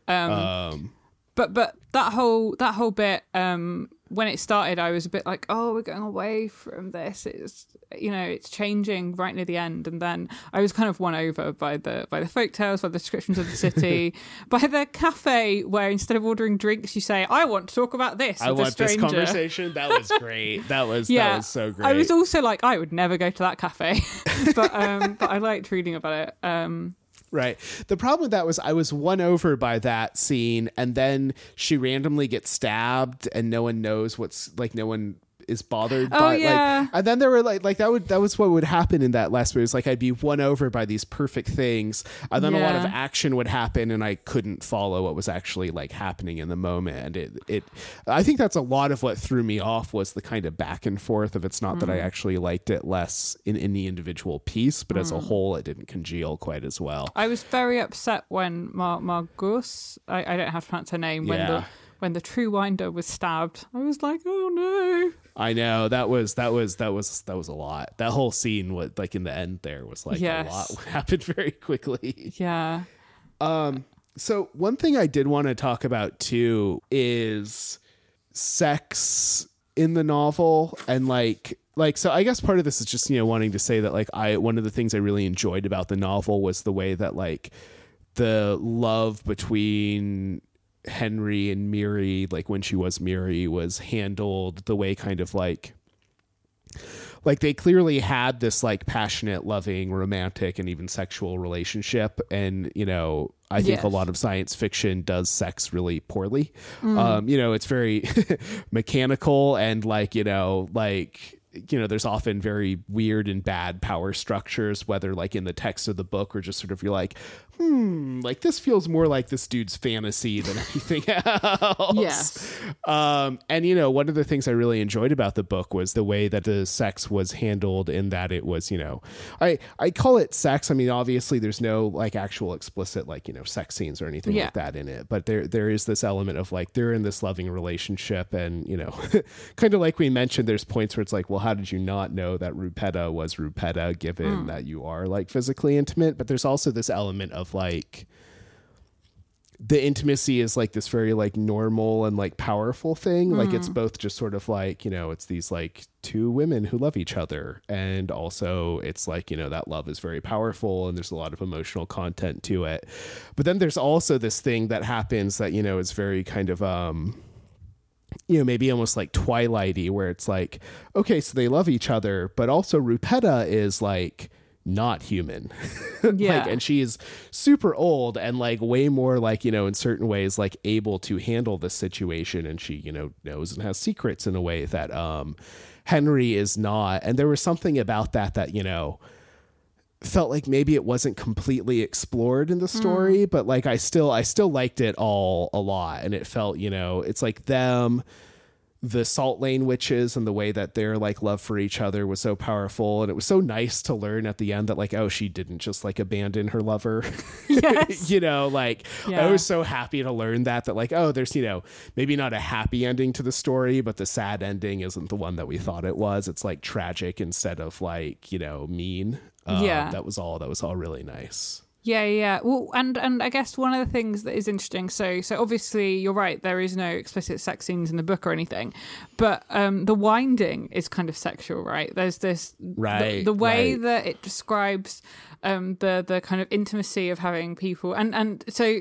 Um, um but but that whole that whole bit um when it started i was a bit like oh we're going away from this it's you know it's changing right near the end and then i was kind of won over by the by the folk tales by the descriptions of the city by the cafe where instead of ordering drinks you say i want to talk about this I with a want this stranger." conversation. That was great. That was yeah that was so great. i was also like i would never go to that cafe but um but i liked reading about it um Right. The problem with that was I was won over by that scene, and then she randomly gets stabbed, and no one knows what's like. No one is bothered Oh, by yeah. like and then there were like like that would that was what would happen in that last movie. It was like I'd be won over by these perfect things and then a lot of action would happen and I couldn't follow what was actually like happening in the moment and it it I think that's a lot of what threw me off was the kind of back and forth of it's not that I Mm. actually liked it less in any individual piece but as a Mm. whole it didn't congeal quite as well. I was very upset when Mar- Margus, I, I don't have to pronounce her name, when the when the true winder was stabbed. I was like, oh no. I know that was that was that was that was a lot. That whole scene, what like in the end there, was like Yes. a lot happened very quickly. Yeah. Um so one thing I did want to talk about too is sex in the novel and like like so I guess part of this is just you know wanting to say that like I one of the things I really enjoyed about the novel was the way that like the love between Henry and Miri like when she was Miri was handled the way kind of like like they clearly had this like passionate loving romantic and even sexual relationship. And you know i think a lot of science fiction does sex really poorly. Um you know it's very mechanical and like you know like you know there's often very weird and bad power structures whether like in the text of the book or just sort of you're like hmm like this feels more like this dude's fantasy than anything else Yes. um, and you know, one of the things I really enjoyed about the book was the way that the sex was handled. In that it was, you know, I I call it sex. I mean, obviously, there's no like actual explicit like you know sex scenes or anything Yeah. like that in it, but there there is this element of like they're in this loving relationship, and you know, kind of like we mentioned, there's points where it's like, well, how did you not know that Rupetta was Rupetta, given that you are like physically intimate? But there's also this element of like the intimacy is like this very like normal and like powerful thing. Like it's both just sort of like you know it's these like two women who love each other. And also it's like you know that love is very powerful and there's a lot of emotional content to it. But then there's also this thing that happens that you know is very kind of um you know, maybe almost like Twilighty, where it's like, okay, so they love each other, but also Rupetta is like not human. Yeah. like, and she is super old and like way more like, you know, in certain ways, like able to handle the situation. And she, you know, knows and has secrets in a way that um Henry is not. And there was something about that that, you know, felt like maybe it wasn't completely explored in the story but like i still i still liked it all a lot and it felt you know it's like them the salt lane witches and the way that their like love for each other was so powerful. And it was so nice to learn at the end that like oh she didn't just like abandon her lover. Yes. you know like i was so happy to learn that that like oh there's you know maybe not a happy ending to the story but the sad ending isn't the one that we thought it was. It's like tragic instead of like you know mean. Um, Yeah. that was all that was all really nice Yeah, yeah. Well, and and I guess one of the things that is interesting. So, so obviously you're right. There is no explicit sex scenes in the book or anything, but um, the winding is kind of sexual, right? There's this Right, the, the way right. that it describes um, the the kind of intimacy of having people, and and so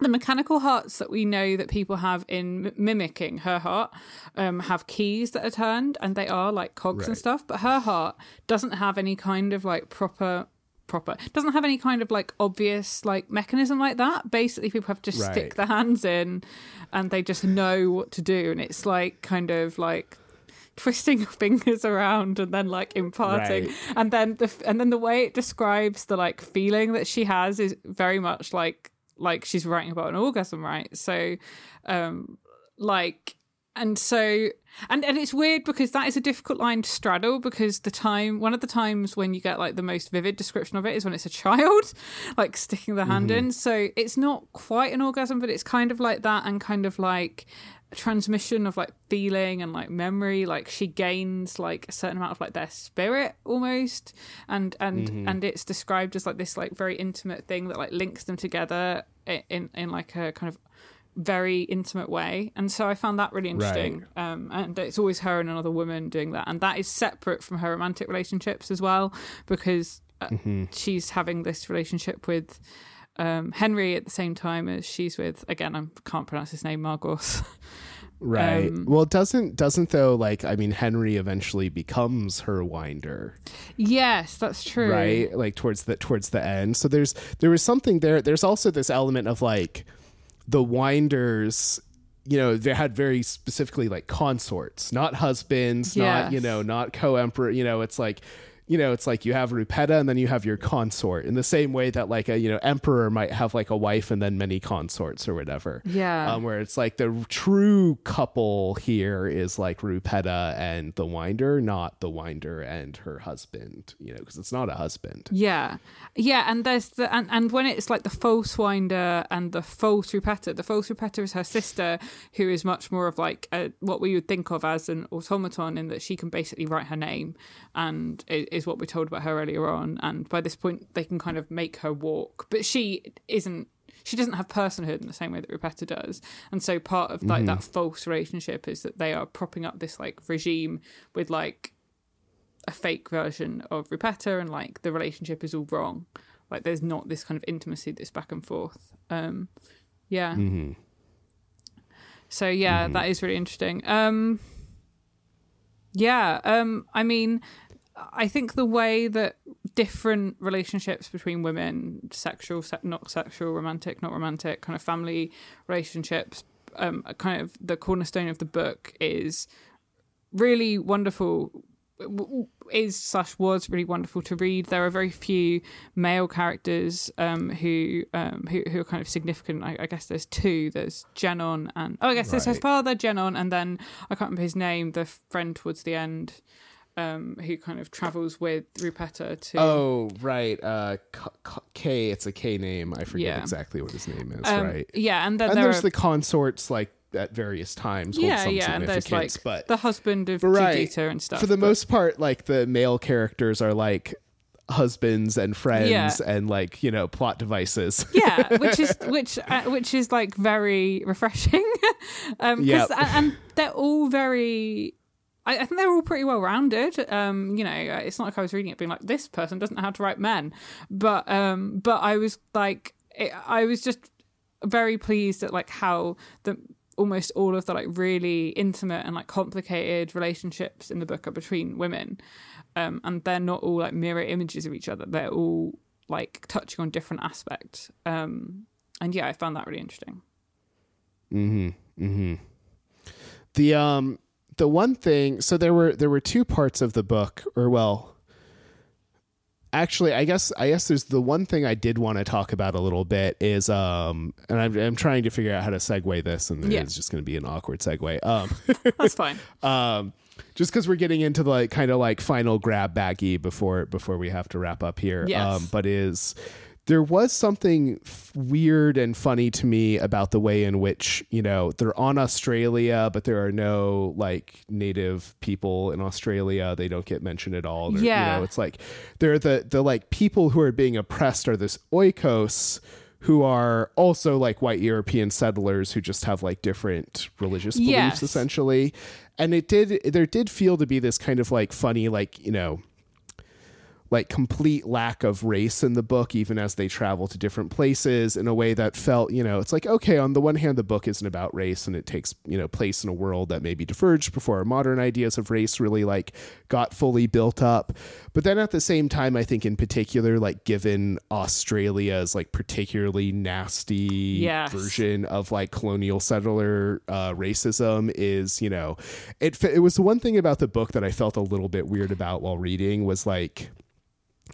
the mechanical hearts that we know that people have in m- mimicking her heart um, have keys that are turned and they are like cogs and stuff but her heart doesn't have any kind of like proper proper. Doesn't have any kind of like obvious like mechanism like that. Basically people have to just stick their hands in and they just know what to do. And it's like kind of like twisting your fingers around and then like imparting. Right. and then the and then the way it describes the like feeling that she has is very much like like she's writing about an orgasm right? So um like and so and and it's weird because that is a difficult line to straddle because the time one of the times when you get like the most vivid description of it is when it's a child like sticking the hand mm-hmm. in. So it's not quite an orgasm but it's kind of like that and kind of like a transmission of like feeling and like memory. Like she gains like a certain amount of like their spirit almost. And and mm-hmm. and it's described as like this like very intimate thing that like links them together in in like a kind of very intimate way. And so i found that really interesting um and it's always her and another woman doing that. And that is separate from her romantic relationships as well because uh, she's having this relationship with um henry at the same time as she's with again i can't pronounce his name margos. Right. Um, well doesn't doesn't though like i mean henry eventually becomes her winder. Yes that's true. Right? Like towards the towards the end. So there's there was something there. There's also this element of like the winders you know they had very specifically like consorts not husbands not you know not co-emperor you know it's like you know, it's like you have Rupetta and then you have your consort in the same way that like a, you know, emperor might have like a wife and then many consorts or whatever. Yeah. Um, where it's like the true couple here is like Rupetta and the winder, not the winder and her husband, you know, because it's not a husband. Yeah, yeah, and there's the and, and when it's like the false winder and the false Rupetta, the false Rupetta is her sister, who is much more of like a, what we would think of as an automaton, in that she can basically write her name, and is what we're told about her earlier on. And by this point, they can kind of make her walk, but she isn't she doesn't have personhood in the same way that Rupetta does. And so part of like that false relationship is that they are propping up this like regime with like a fake version of Rupetta and like the relationship is all wrong. Like there's not this kind of intimacy, this back and forth. Um yeah. Mm-hmm. So yeah, that is really interesting. Um yeah, um I mean I think the way that different relationships between women, sexual, se- not sexual, romantic, not romantic, kind of family relationships, um, kind of the cornerstone of the book is really wonderful. Is slash was really wonderful to read. There are very few male characters um, who, um, who who are kind of significant. I, I guess there's two. There's Genon and oh, I guess there's his father Genon, and then I can't remember his name. The friend towards the end um, who kind of travels with Rupetta to. Oh, right. Uh, K, it's a K name. I forget Yeah. exactly what his name is, um, right? Yeah, and then And there there's are, the consorts, like, at various times yeah, some yeah, and there's like significance, but the husband of Right. Judita and stuff. for the but- most part, like, the male characters are, like, husbands and friends Yeah. and, like, you know, plot devices. yeah, which is which uh, which is like very refreshing. um, Yep. and, and they're all very. I, I think they're all pretty well rounded. Um, you know, it's not like I was reading it being like this person doesn't know how to write men, but um, but I was like, it, I was just very pleased at like how the almost all of the like really intimate and like complicated relationships in the book are between women um and they're not all like mirror images of each other they're all like touching on different aspects um and yeah i found that really interesting Mm-hmm. Mm-hmm. The um the one thing so there were there were two parts of the book, or well actually I guess I guess there's the one thing I did want to talk about a little bit is um and I'm I'm trying to figure out how to segue this and Yeah. it's just gonna be an awkward segue. Um that's fine um just because we're getting into the like kind of like final grab baggy before before we have to wrap up here Yes. um but is there was something f- weird and funny to me about the way in which you know they're on australia but there are no like native people in australia they don't get mentioned at all They're- Yeah. you know it's like they're the the like people who are being oppressed are this oikos who are also like white European settlers who just have like different religious beliefs Yes. essentially. And it did there did feel to be this kind of like funny like, you know, like complete lack of race in the book even as they travel to different places in a way that felt you know it's like okay on the one hand the book isn't about race and it takes you know place in a world that maybe diverged before our modern ideas of race really like got fully built up but then at the same time i think in particular like given australia's like particularly nasty Yes. version of like colonial settler uh, racism is you know it it was the one thing about the book that i felt a little bit weird about while reading was like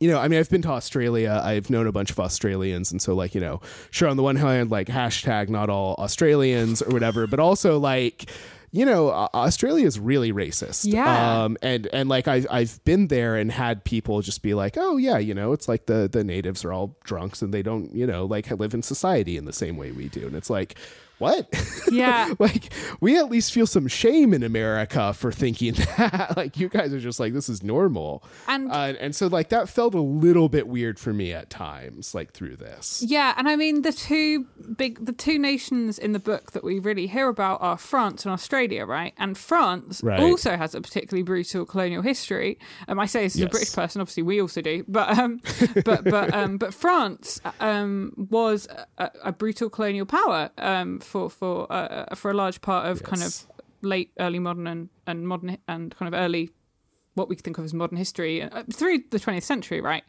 you know, I mean, I've been to Australia. I've known a bunch of Australians, and so like, you know, sure on the one hand, like hashtag not all Australians or whatever, but also like, you know, Australia is really racist. Yeah. Um, and and like I've I've been there and had people just be like, oh yeah, you know, it's like the the natives are all drunks and they don't, you know, like live in society in the same way we do, and it's like. What? yeah like we at least feel some shame in America for thinking that. like you guys are just like this is normal. And- uh, and so like that felt a little bit weird for me at times, like through this. Yeah, and I mean the two big the two nations in the book that we really hear about are France and Australia, right? And France Right. also has a particularly brutal colonial history. Um, I say this as a British person, obviously we also do, but um, but but um, but France um was a, a brutal colonial power um for for uh, for a large part of kind of late early modern and, and modern and kind of early what we think of as modern history uh, through the 20th century, right?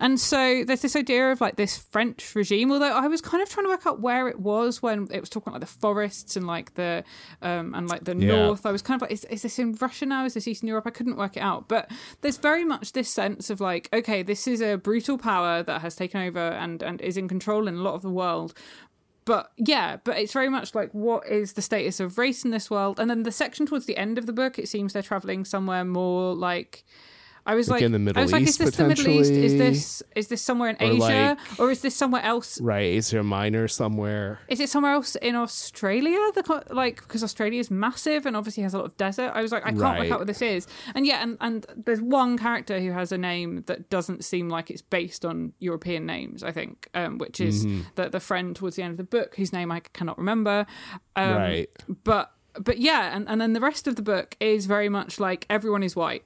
And so there's this idea of like this French regime, although I was kind of trying to work out where it was when it was talking about like the forests and like the um, and like the Yeah. north. I was kind of like, is, is this in Russia now? Is this Eastern Europe? I couldn't work it out. But there's very much this sense of like, okay, this is a brutal power that has taken over and and is in control in a lot of the world but yeah, but it's very much like what is the status of race in this world? And then the section towards the end of the book, it seems they're traveling somewhere more like. I was Like like, in the Middle I was like, is this the Middle East? Is this is this somewhere in Or, Asia, like- or is this somewhere else? Right, Asia Minor somewhere. Is it somewhere else in Australia? The like because Australia is massive and obviously has a lot of desert. I was like, I can't Right. work out what this is. And yeah, and and there's one character who has a name that doesn't seem like it's based on European names. I think, um, which is Mm-hmm. the the friend towards the end of the book whose name I cannot remember. Um, right. But but yeah, and and then the rest of the book is very much like everyone is white.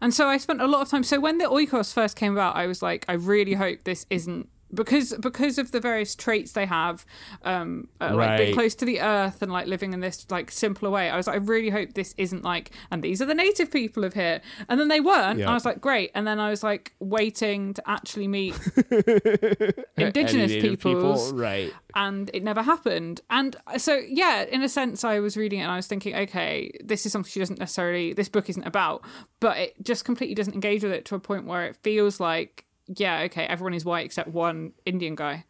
And so I spent a lot of time. So when the Oikos first came about, I was like, I really hope this isn't because because of the various traits they have, um, uh, like being close to the earth and like living in this like simpler way. I was like, I really hope this isn't like, and these are the native people of here. And then they weren't. Yeah. I was like, great. And then I was like waiting to actually meet indigenous peoples people, right? and it never happened. And so, yeah, in a sense, I was reading it and I was thinking, okay, this is something she doesn't necessarily, this book isn't about, but it just completely doesn't engage with it to a point where it feels like, yeah, okay, everyone is white except one Indian guy.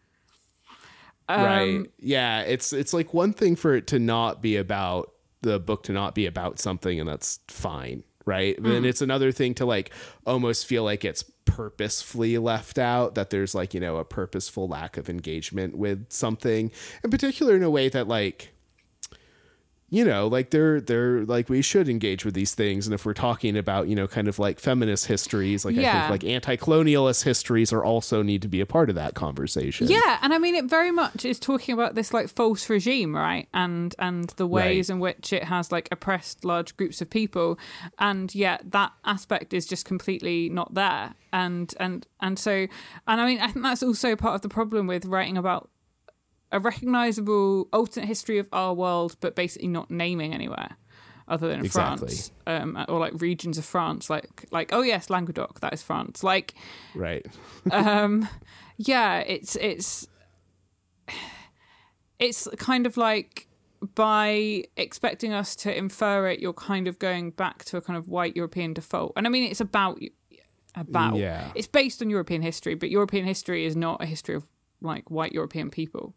Um, right. Yeah, it's it's like one thing for it to not be about the book to not be about something, and that's fine, right? Then Mm. it's another thing to like almost feel like it's purposefully left out that there's like you know a purposeful lack of engagement with something, in particular in a way that like you know like they're they're like we should engage with these things and if we're talking about you know kind of like feminist histories like i think like anti-colonialist histories are also need to be a part of that conversation Yeah, and I mean it very much is talking about this like false regime, right? And and the ways Right. in which it has like oppressed large groups of people, and yet that aspect is just completely not there. And and and so, and I mean I think that's also part of the problem with writing about a recognizable alternate history of our world, but basically not naming anywhere. Other than Exactly. France, um, or like regions of France, like like oh yes, Languedoc, that is France. Like right um yeah it's it's it's kind of like by expecting us to infer it you're kind of going back to a kind of white european default and i mean it's about about Yeah. it's based on european history but european history is not a history of like white european people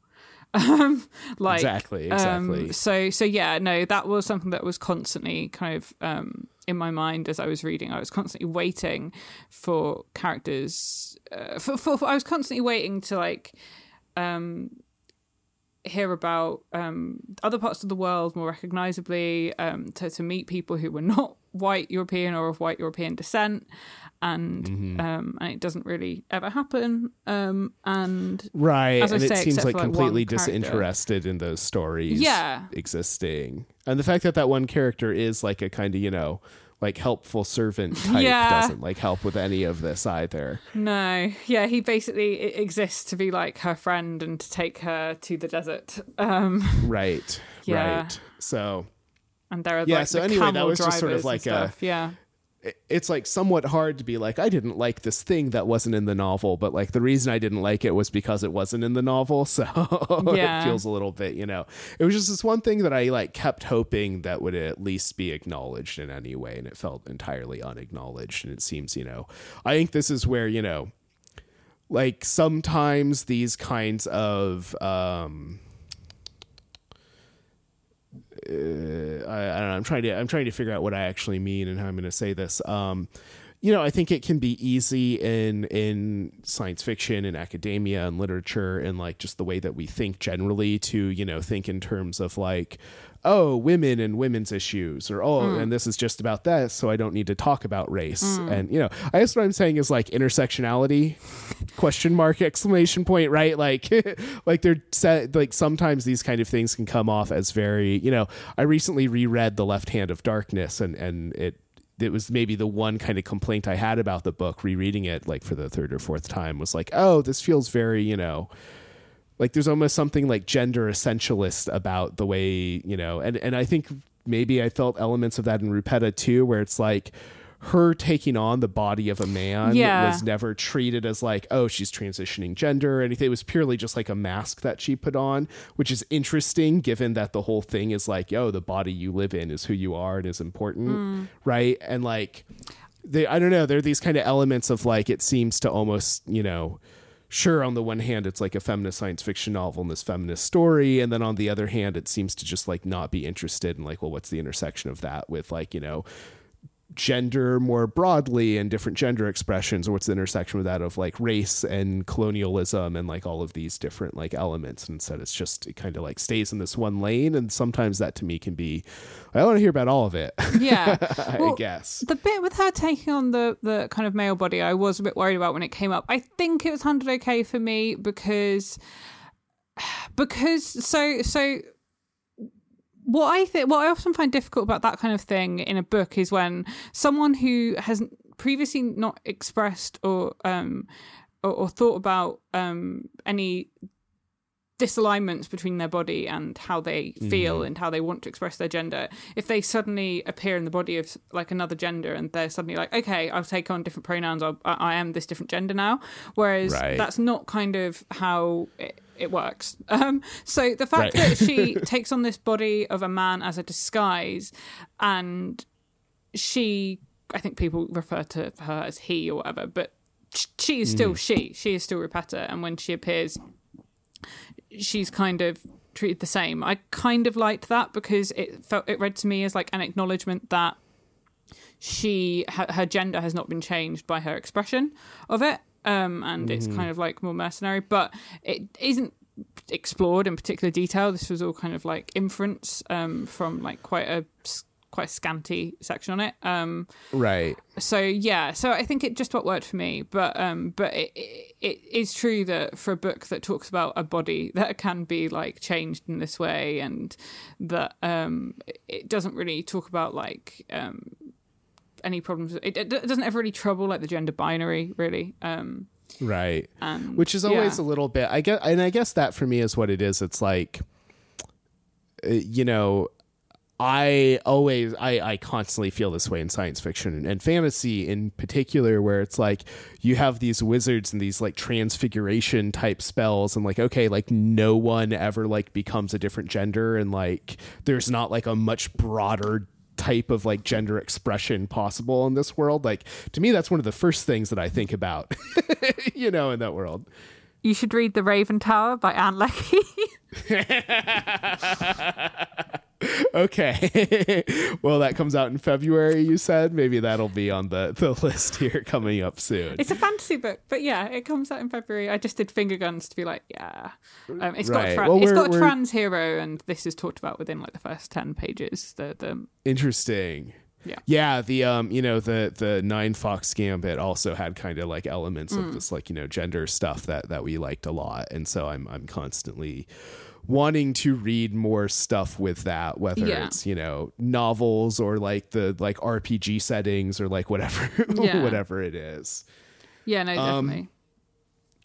um like Exactly, um, exactly. so so yeah no that was something that was constantly kind of um in my mind as i was reading i was constantly waiting for characters uh, for, for, for i was constantly waiting to like um hear about um other parts of the world more recognizably um to, to meet people who were not white european or of white european descent and Mm-hmm. um and it doesn't really ever happen um and Right. As I and say, it seems like like, completely disinterested in those stories Yeah. existing. And the fact that that one character is like a kind of, you know, like helpful servant type Yeah. doesn't like help with any of this either. No, yeah, he basically exists to be like her friend and to take her to the desert. Um, Right. Yeah. Right. So and there are Yeah, like so anyway, that was just sort of like a- yeah, it's like somewhat hard to be like I didn't like this thing that wasn't in the novel, but like the reason I didn't like it was because it wasn't in the novel. So Yeah. it feels a little bit, you know. It was just this one thing that I like kept hoping that would at least be acknowledged in any way, and it felt entirely unacknowledged. And it seems, you know, I think this is where, you know, like sometimes these kinds of um uh, I, I don't know. I'm trying to I'm trying to figure out what I actually mean and how I'm going to say this. Um, you know, I think it can be easy in in science fiction and academia and literature and like just the way that we think generally to you know think in terms of like oh women and women's issues or oh mm. and this is just about that so I don't need to talk about race. Mm. And you know I guess what I'm saying is like intersectionality question mark exclamation point right? Like like they're set like sometimes these kind of things can come off as very you know i recently reread the left hand of darkness and and it it was maybe the one kind of complaint i had about the book rereading it like for the third or fourth time was like oh this feels very you know like there's almost something like gender essentialist about the way you know and and i think maybe I felt elements of that in Rupetta too, where it's like her taking on the body of a man Yeah. was never treated as like, oh, she's transitioning gender or anything. It was purely just like a mask that she put on, which is interesting given that the whole thing is like, yo, the body you live in is who you are and is important. Mm. Right. And like, they, I don't know, there are these kind of elements of like, it seems to almost, you know, sure on the one hand it's like a feminist science fiction novel and this feminist story and then on the other hand it seems to just like not be interested in like well what's the intersection of that with like you know gender more broadly and different gender expressions or what's the intersection with that of like race and colonialism and like all of these different like elements and instead it's just it kind of like stays in this one lane and sometimes that to me can be i want to hear about all of it Yeah. i Well, guess The bit with her taking on the the kind of male body, I was a bit worried about when it came up. I think it was handled okay for me because because so so what I think what I often find difficult about that kind of thing in a book is when someone who has previously not expressed or um or, or thought about um any disalignments between their body and how they feel and how they want to express their gender if they suddenly appear in the body of like another gender and they're suddenly like okay i'll take on different pronouns I'll, i I am this different gender now whereas Right. that's not kind of how it, it works. Um so the fact Right. that she takes on this body of a man as a disguise and she i think people refer to her as he or whatever but she is still she. She is still Rupetta. And when she appears she's kind of treated the same. I kind of liked that because it felt it read to me as like an acknowledgement that she her, her gender has not been changed by her expression of it um and it's kind of like more mercenary but it isn't explored in particular detail. This was all kind of like inference um from like quite a quite a scanty section on it um right. so yeah so i think it just what worked for me but um but it, it it is true that for a book that talks about a body that can be like changed in this way and that um it doesn't really talk about like um any problems it, it doesn't ever really trouble like the gender binary really um right. and which is always yeah. a little bit i guess and i guess that for me is what it is. It's like uh, you know i always i i constantly feel this way in science fiction and, and fantasy in particular where it's like you have these wizards and these like transfiguration type spells and like okay like no one ever like becomes a different gender and like there's not like a much broader type of like gender expression possible in this world like to me that's one of the first things that i think about you know in that world. You should read the raven tower by anne leckie okay well that comes out in february you said maybe that'll be on the the list here coming up soon It's a fantasy book, but yeah, it comes out in February. I just did finger guns to be like, yeah, um, it's got Right. a tra- Well, it's got a trans hero, and this is talked about within like the first ten pages. The the interesting Yeah. yeah the um you know the the ninefox gambit also had kind of like elements Mm. of this like you know gender stuff that that we liked a lot and so i'm i'm constantly wanting to read more stuff with that whether Yeah. it's you know novels or like the like rpg settings or like whatever Yeah. whatever it is yeah, no, Um, definitely.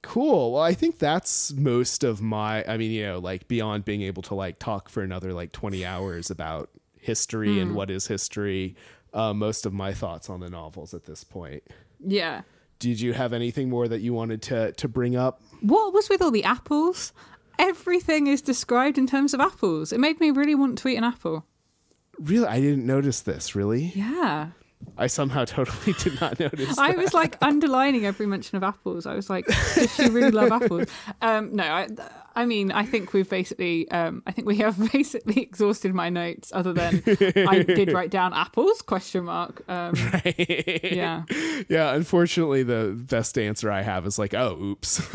Cool. Well, I think that's most of my I mean, you know, like beyond being able to like talk for another like 20 hours about history Hmm. and what is history, uh, most of my thoughts on the novels at this point. yeah. Did you have anything more that you wanted to to bring up? What was with all the apples? Everything is described in terms of apples. It made me really want to eat an apple. Really, I didn't notice this. Really, Yeah. I somehow totally did not notice. I that. was like underlining every mention of apples. I was like, does she really love apples? Um, no, I, I mean, I think we've basically, um, I think we have basically exhausted my notes. Other than I did write down apples? Question mark. Um, yeah, yeah, unfortunately, the best answer I have is like, oh, oops,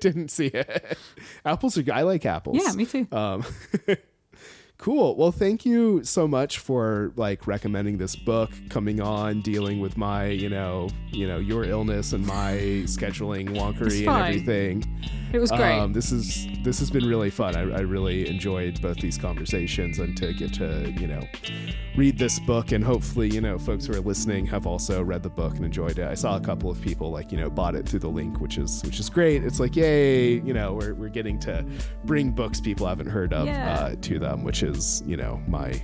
didn't see it. Apples are. I like apples. yeah, me too. Cool. Well, thank you so much for like recommending this book, coming on, dealing with my, you know, you know, your illness and my scheduling wonkery and everything. It was great. Um, this is this has been really fun. I, I really enjoyed both these conversations and to get to you know read this book and hopefully you know folks who are listening have also read the book and enjoyed it. I saw a couple of people like you know bought it through the link, which is which is great. It's like yay, you know we're we're getting to bring books people haven't heard of Yeah. uh, to them, which is you know my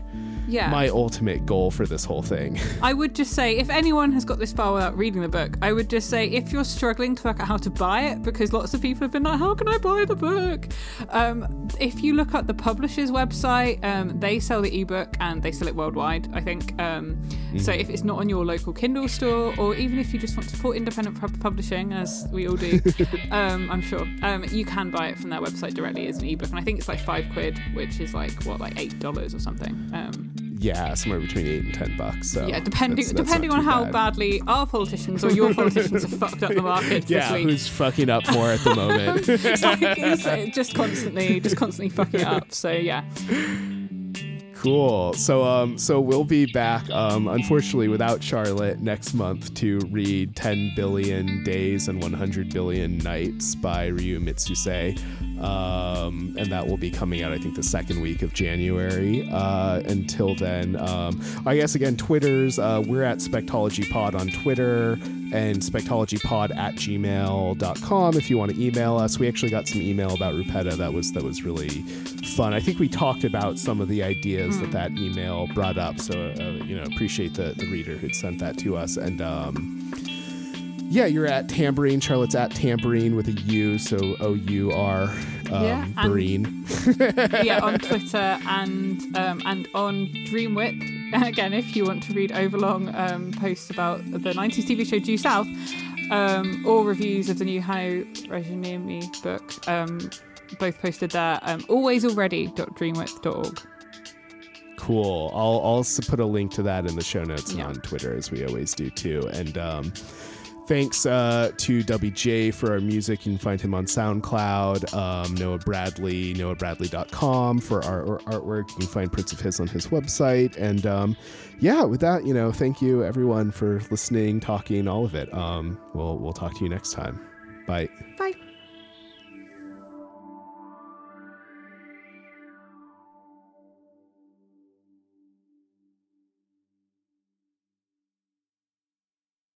yeah. my ultimate goal for this whole thing. I would just say, if anyone has got this far without reading the book, I would just say, if you're struggling to work out how to buy it, because lots of people have been like, how can I buy the book? Um, if you look at the publisher's website, um, they sell the ebook and they sell it worldwide, I think. Um, So if it's not on your local Kindle store, or even if you just want to support independent pub- publishing, as we all do, um, I'm sure, um, you can buy it from their website directly as an ebook. And I think it's like five quid, which is like, what, like $8 or something. Yeah, somewhere between eight and ten bucks. So yeah, depending that's- that's depending on how bad. badly our politicians or your politicians have fucked up the market Yeah, this week. who's fucking up more at the moment? It's like it's uh, just constantly, just constantly fucking it up. So yeah, Cool. So um so we'll be back um unfortunately without Charlotte next month to read 10 billion days and 100 billion nights by Ryu Mitsuse. Um and that will be coming out I think the second week of January. Uh until then um I guess again Twitter's uh we're at Spectology Pod on Twitter and spectologypod at gmail.com if you want to email us. We actually got some email about Rupetta that was that was really fun. I think we talked about some of the ideas that that email brought up. So uh, you know, appreciate the the reader who'd sent that to us. And um, yeah, you're at Tambourine. Charlotte's at Tambourine with a U, so O U R um, Yeah, Breen. yeah, on Twitter and um, and on Dreamwidth. Again, if you want to read overlong um, posts about the '90s TV show Due South, um, or reviews of the new Hannu Rajaniemi book, um, both posted there. Um, alwaysalready.dreamwidth.org. Cool. I'll also put a link to that in the show notes and on Twitter as we always do too. And um, thanks uh, to Dubby J for our music. You can find him on SoundCloud. Um, Noah Bradley, noahbradley.com for our, artwork. You can find prints of his on his website. And um, yeah, with that, you know, thank you everyone for listening, talking, all of it. Um, we'll we'll talk to you next time. Bye. Bye.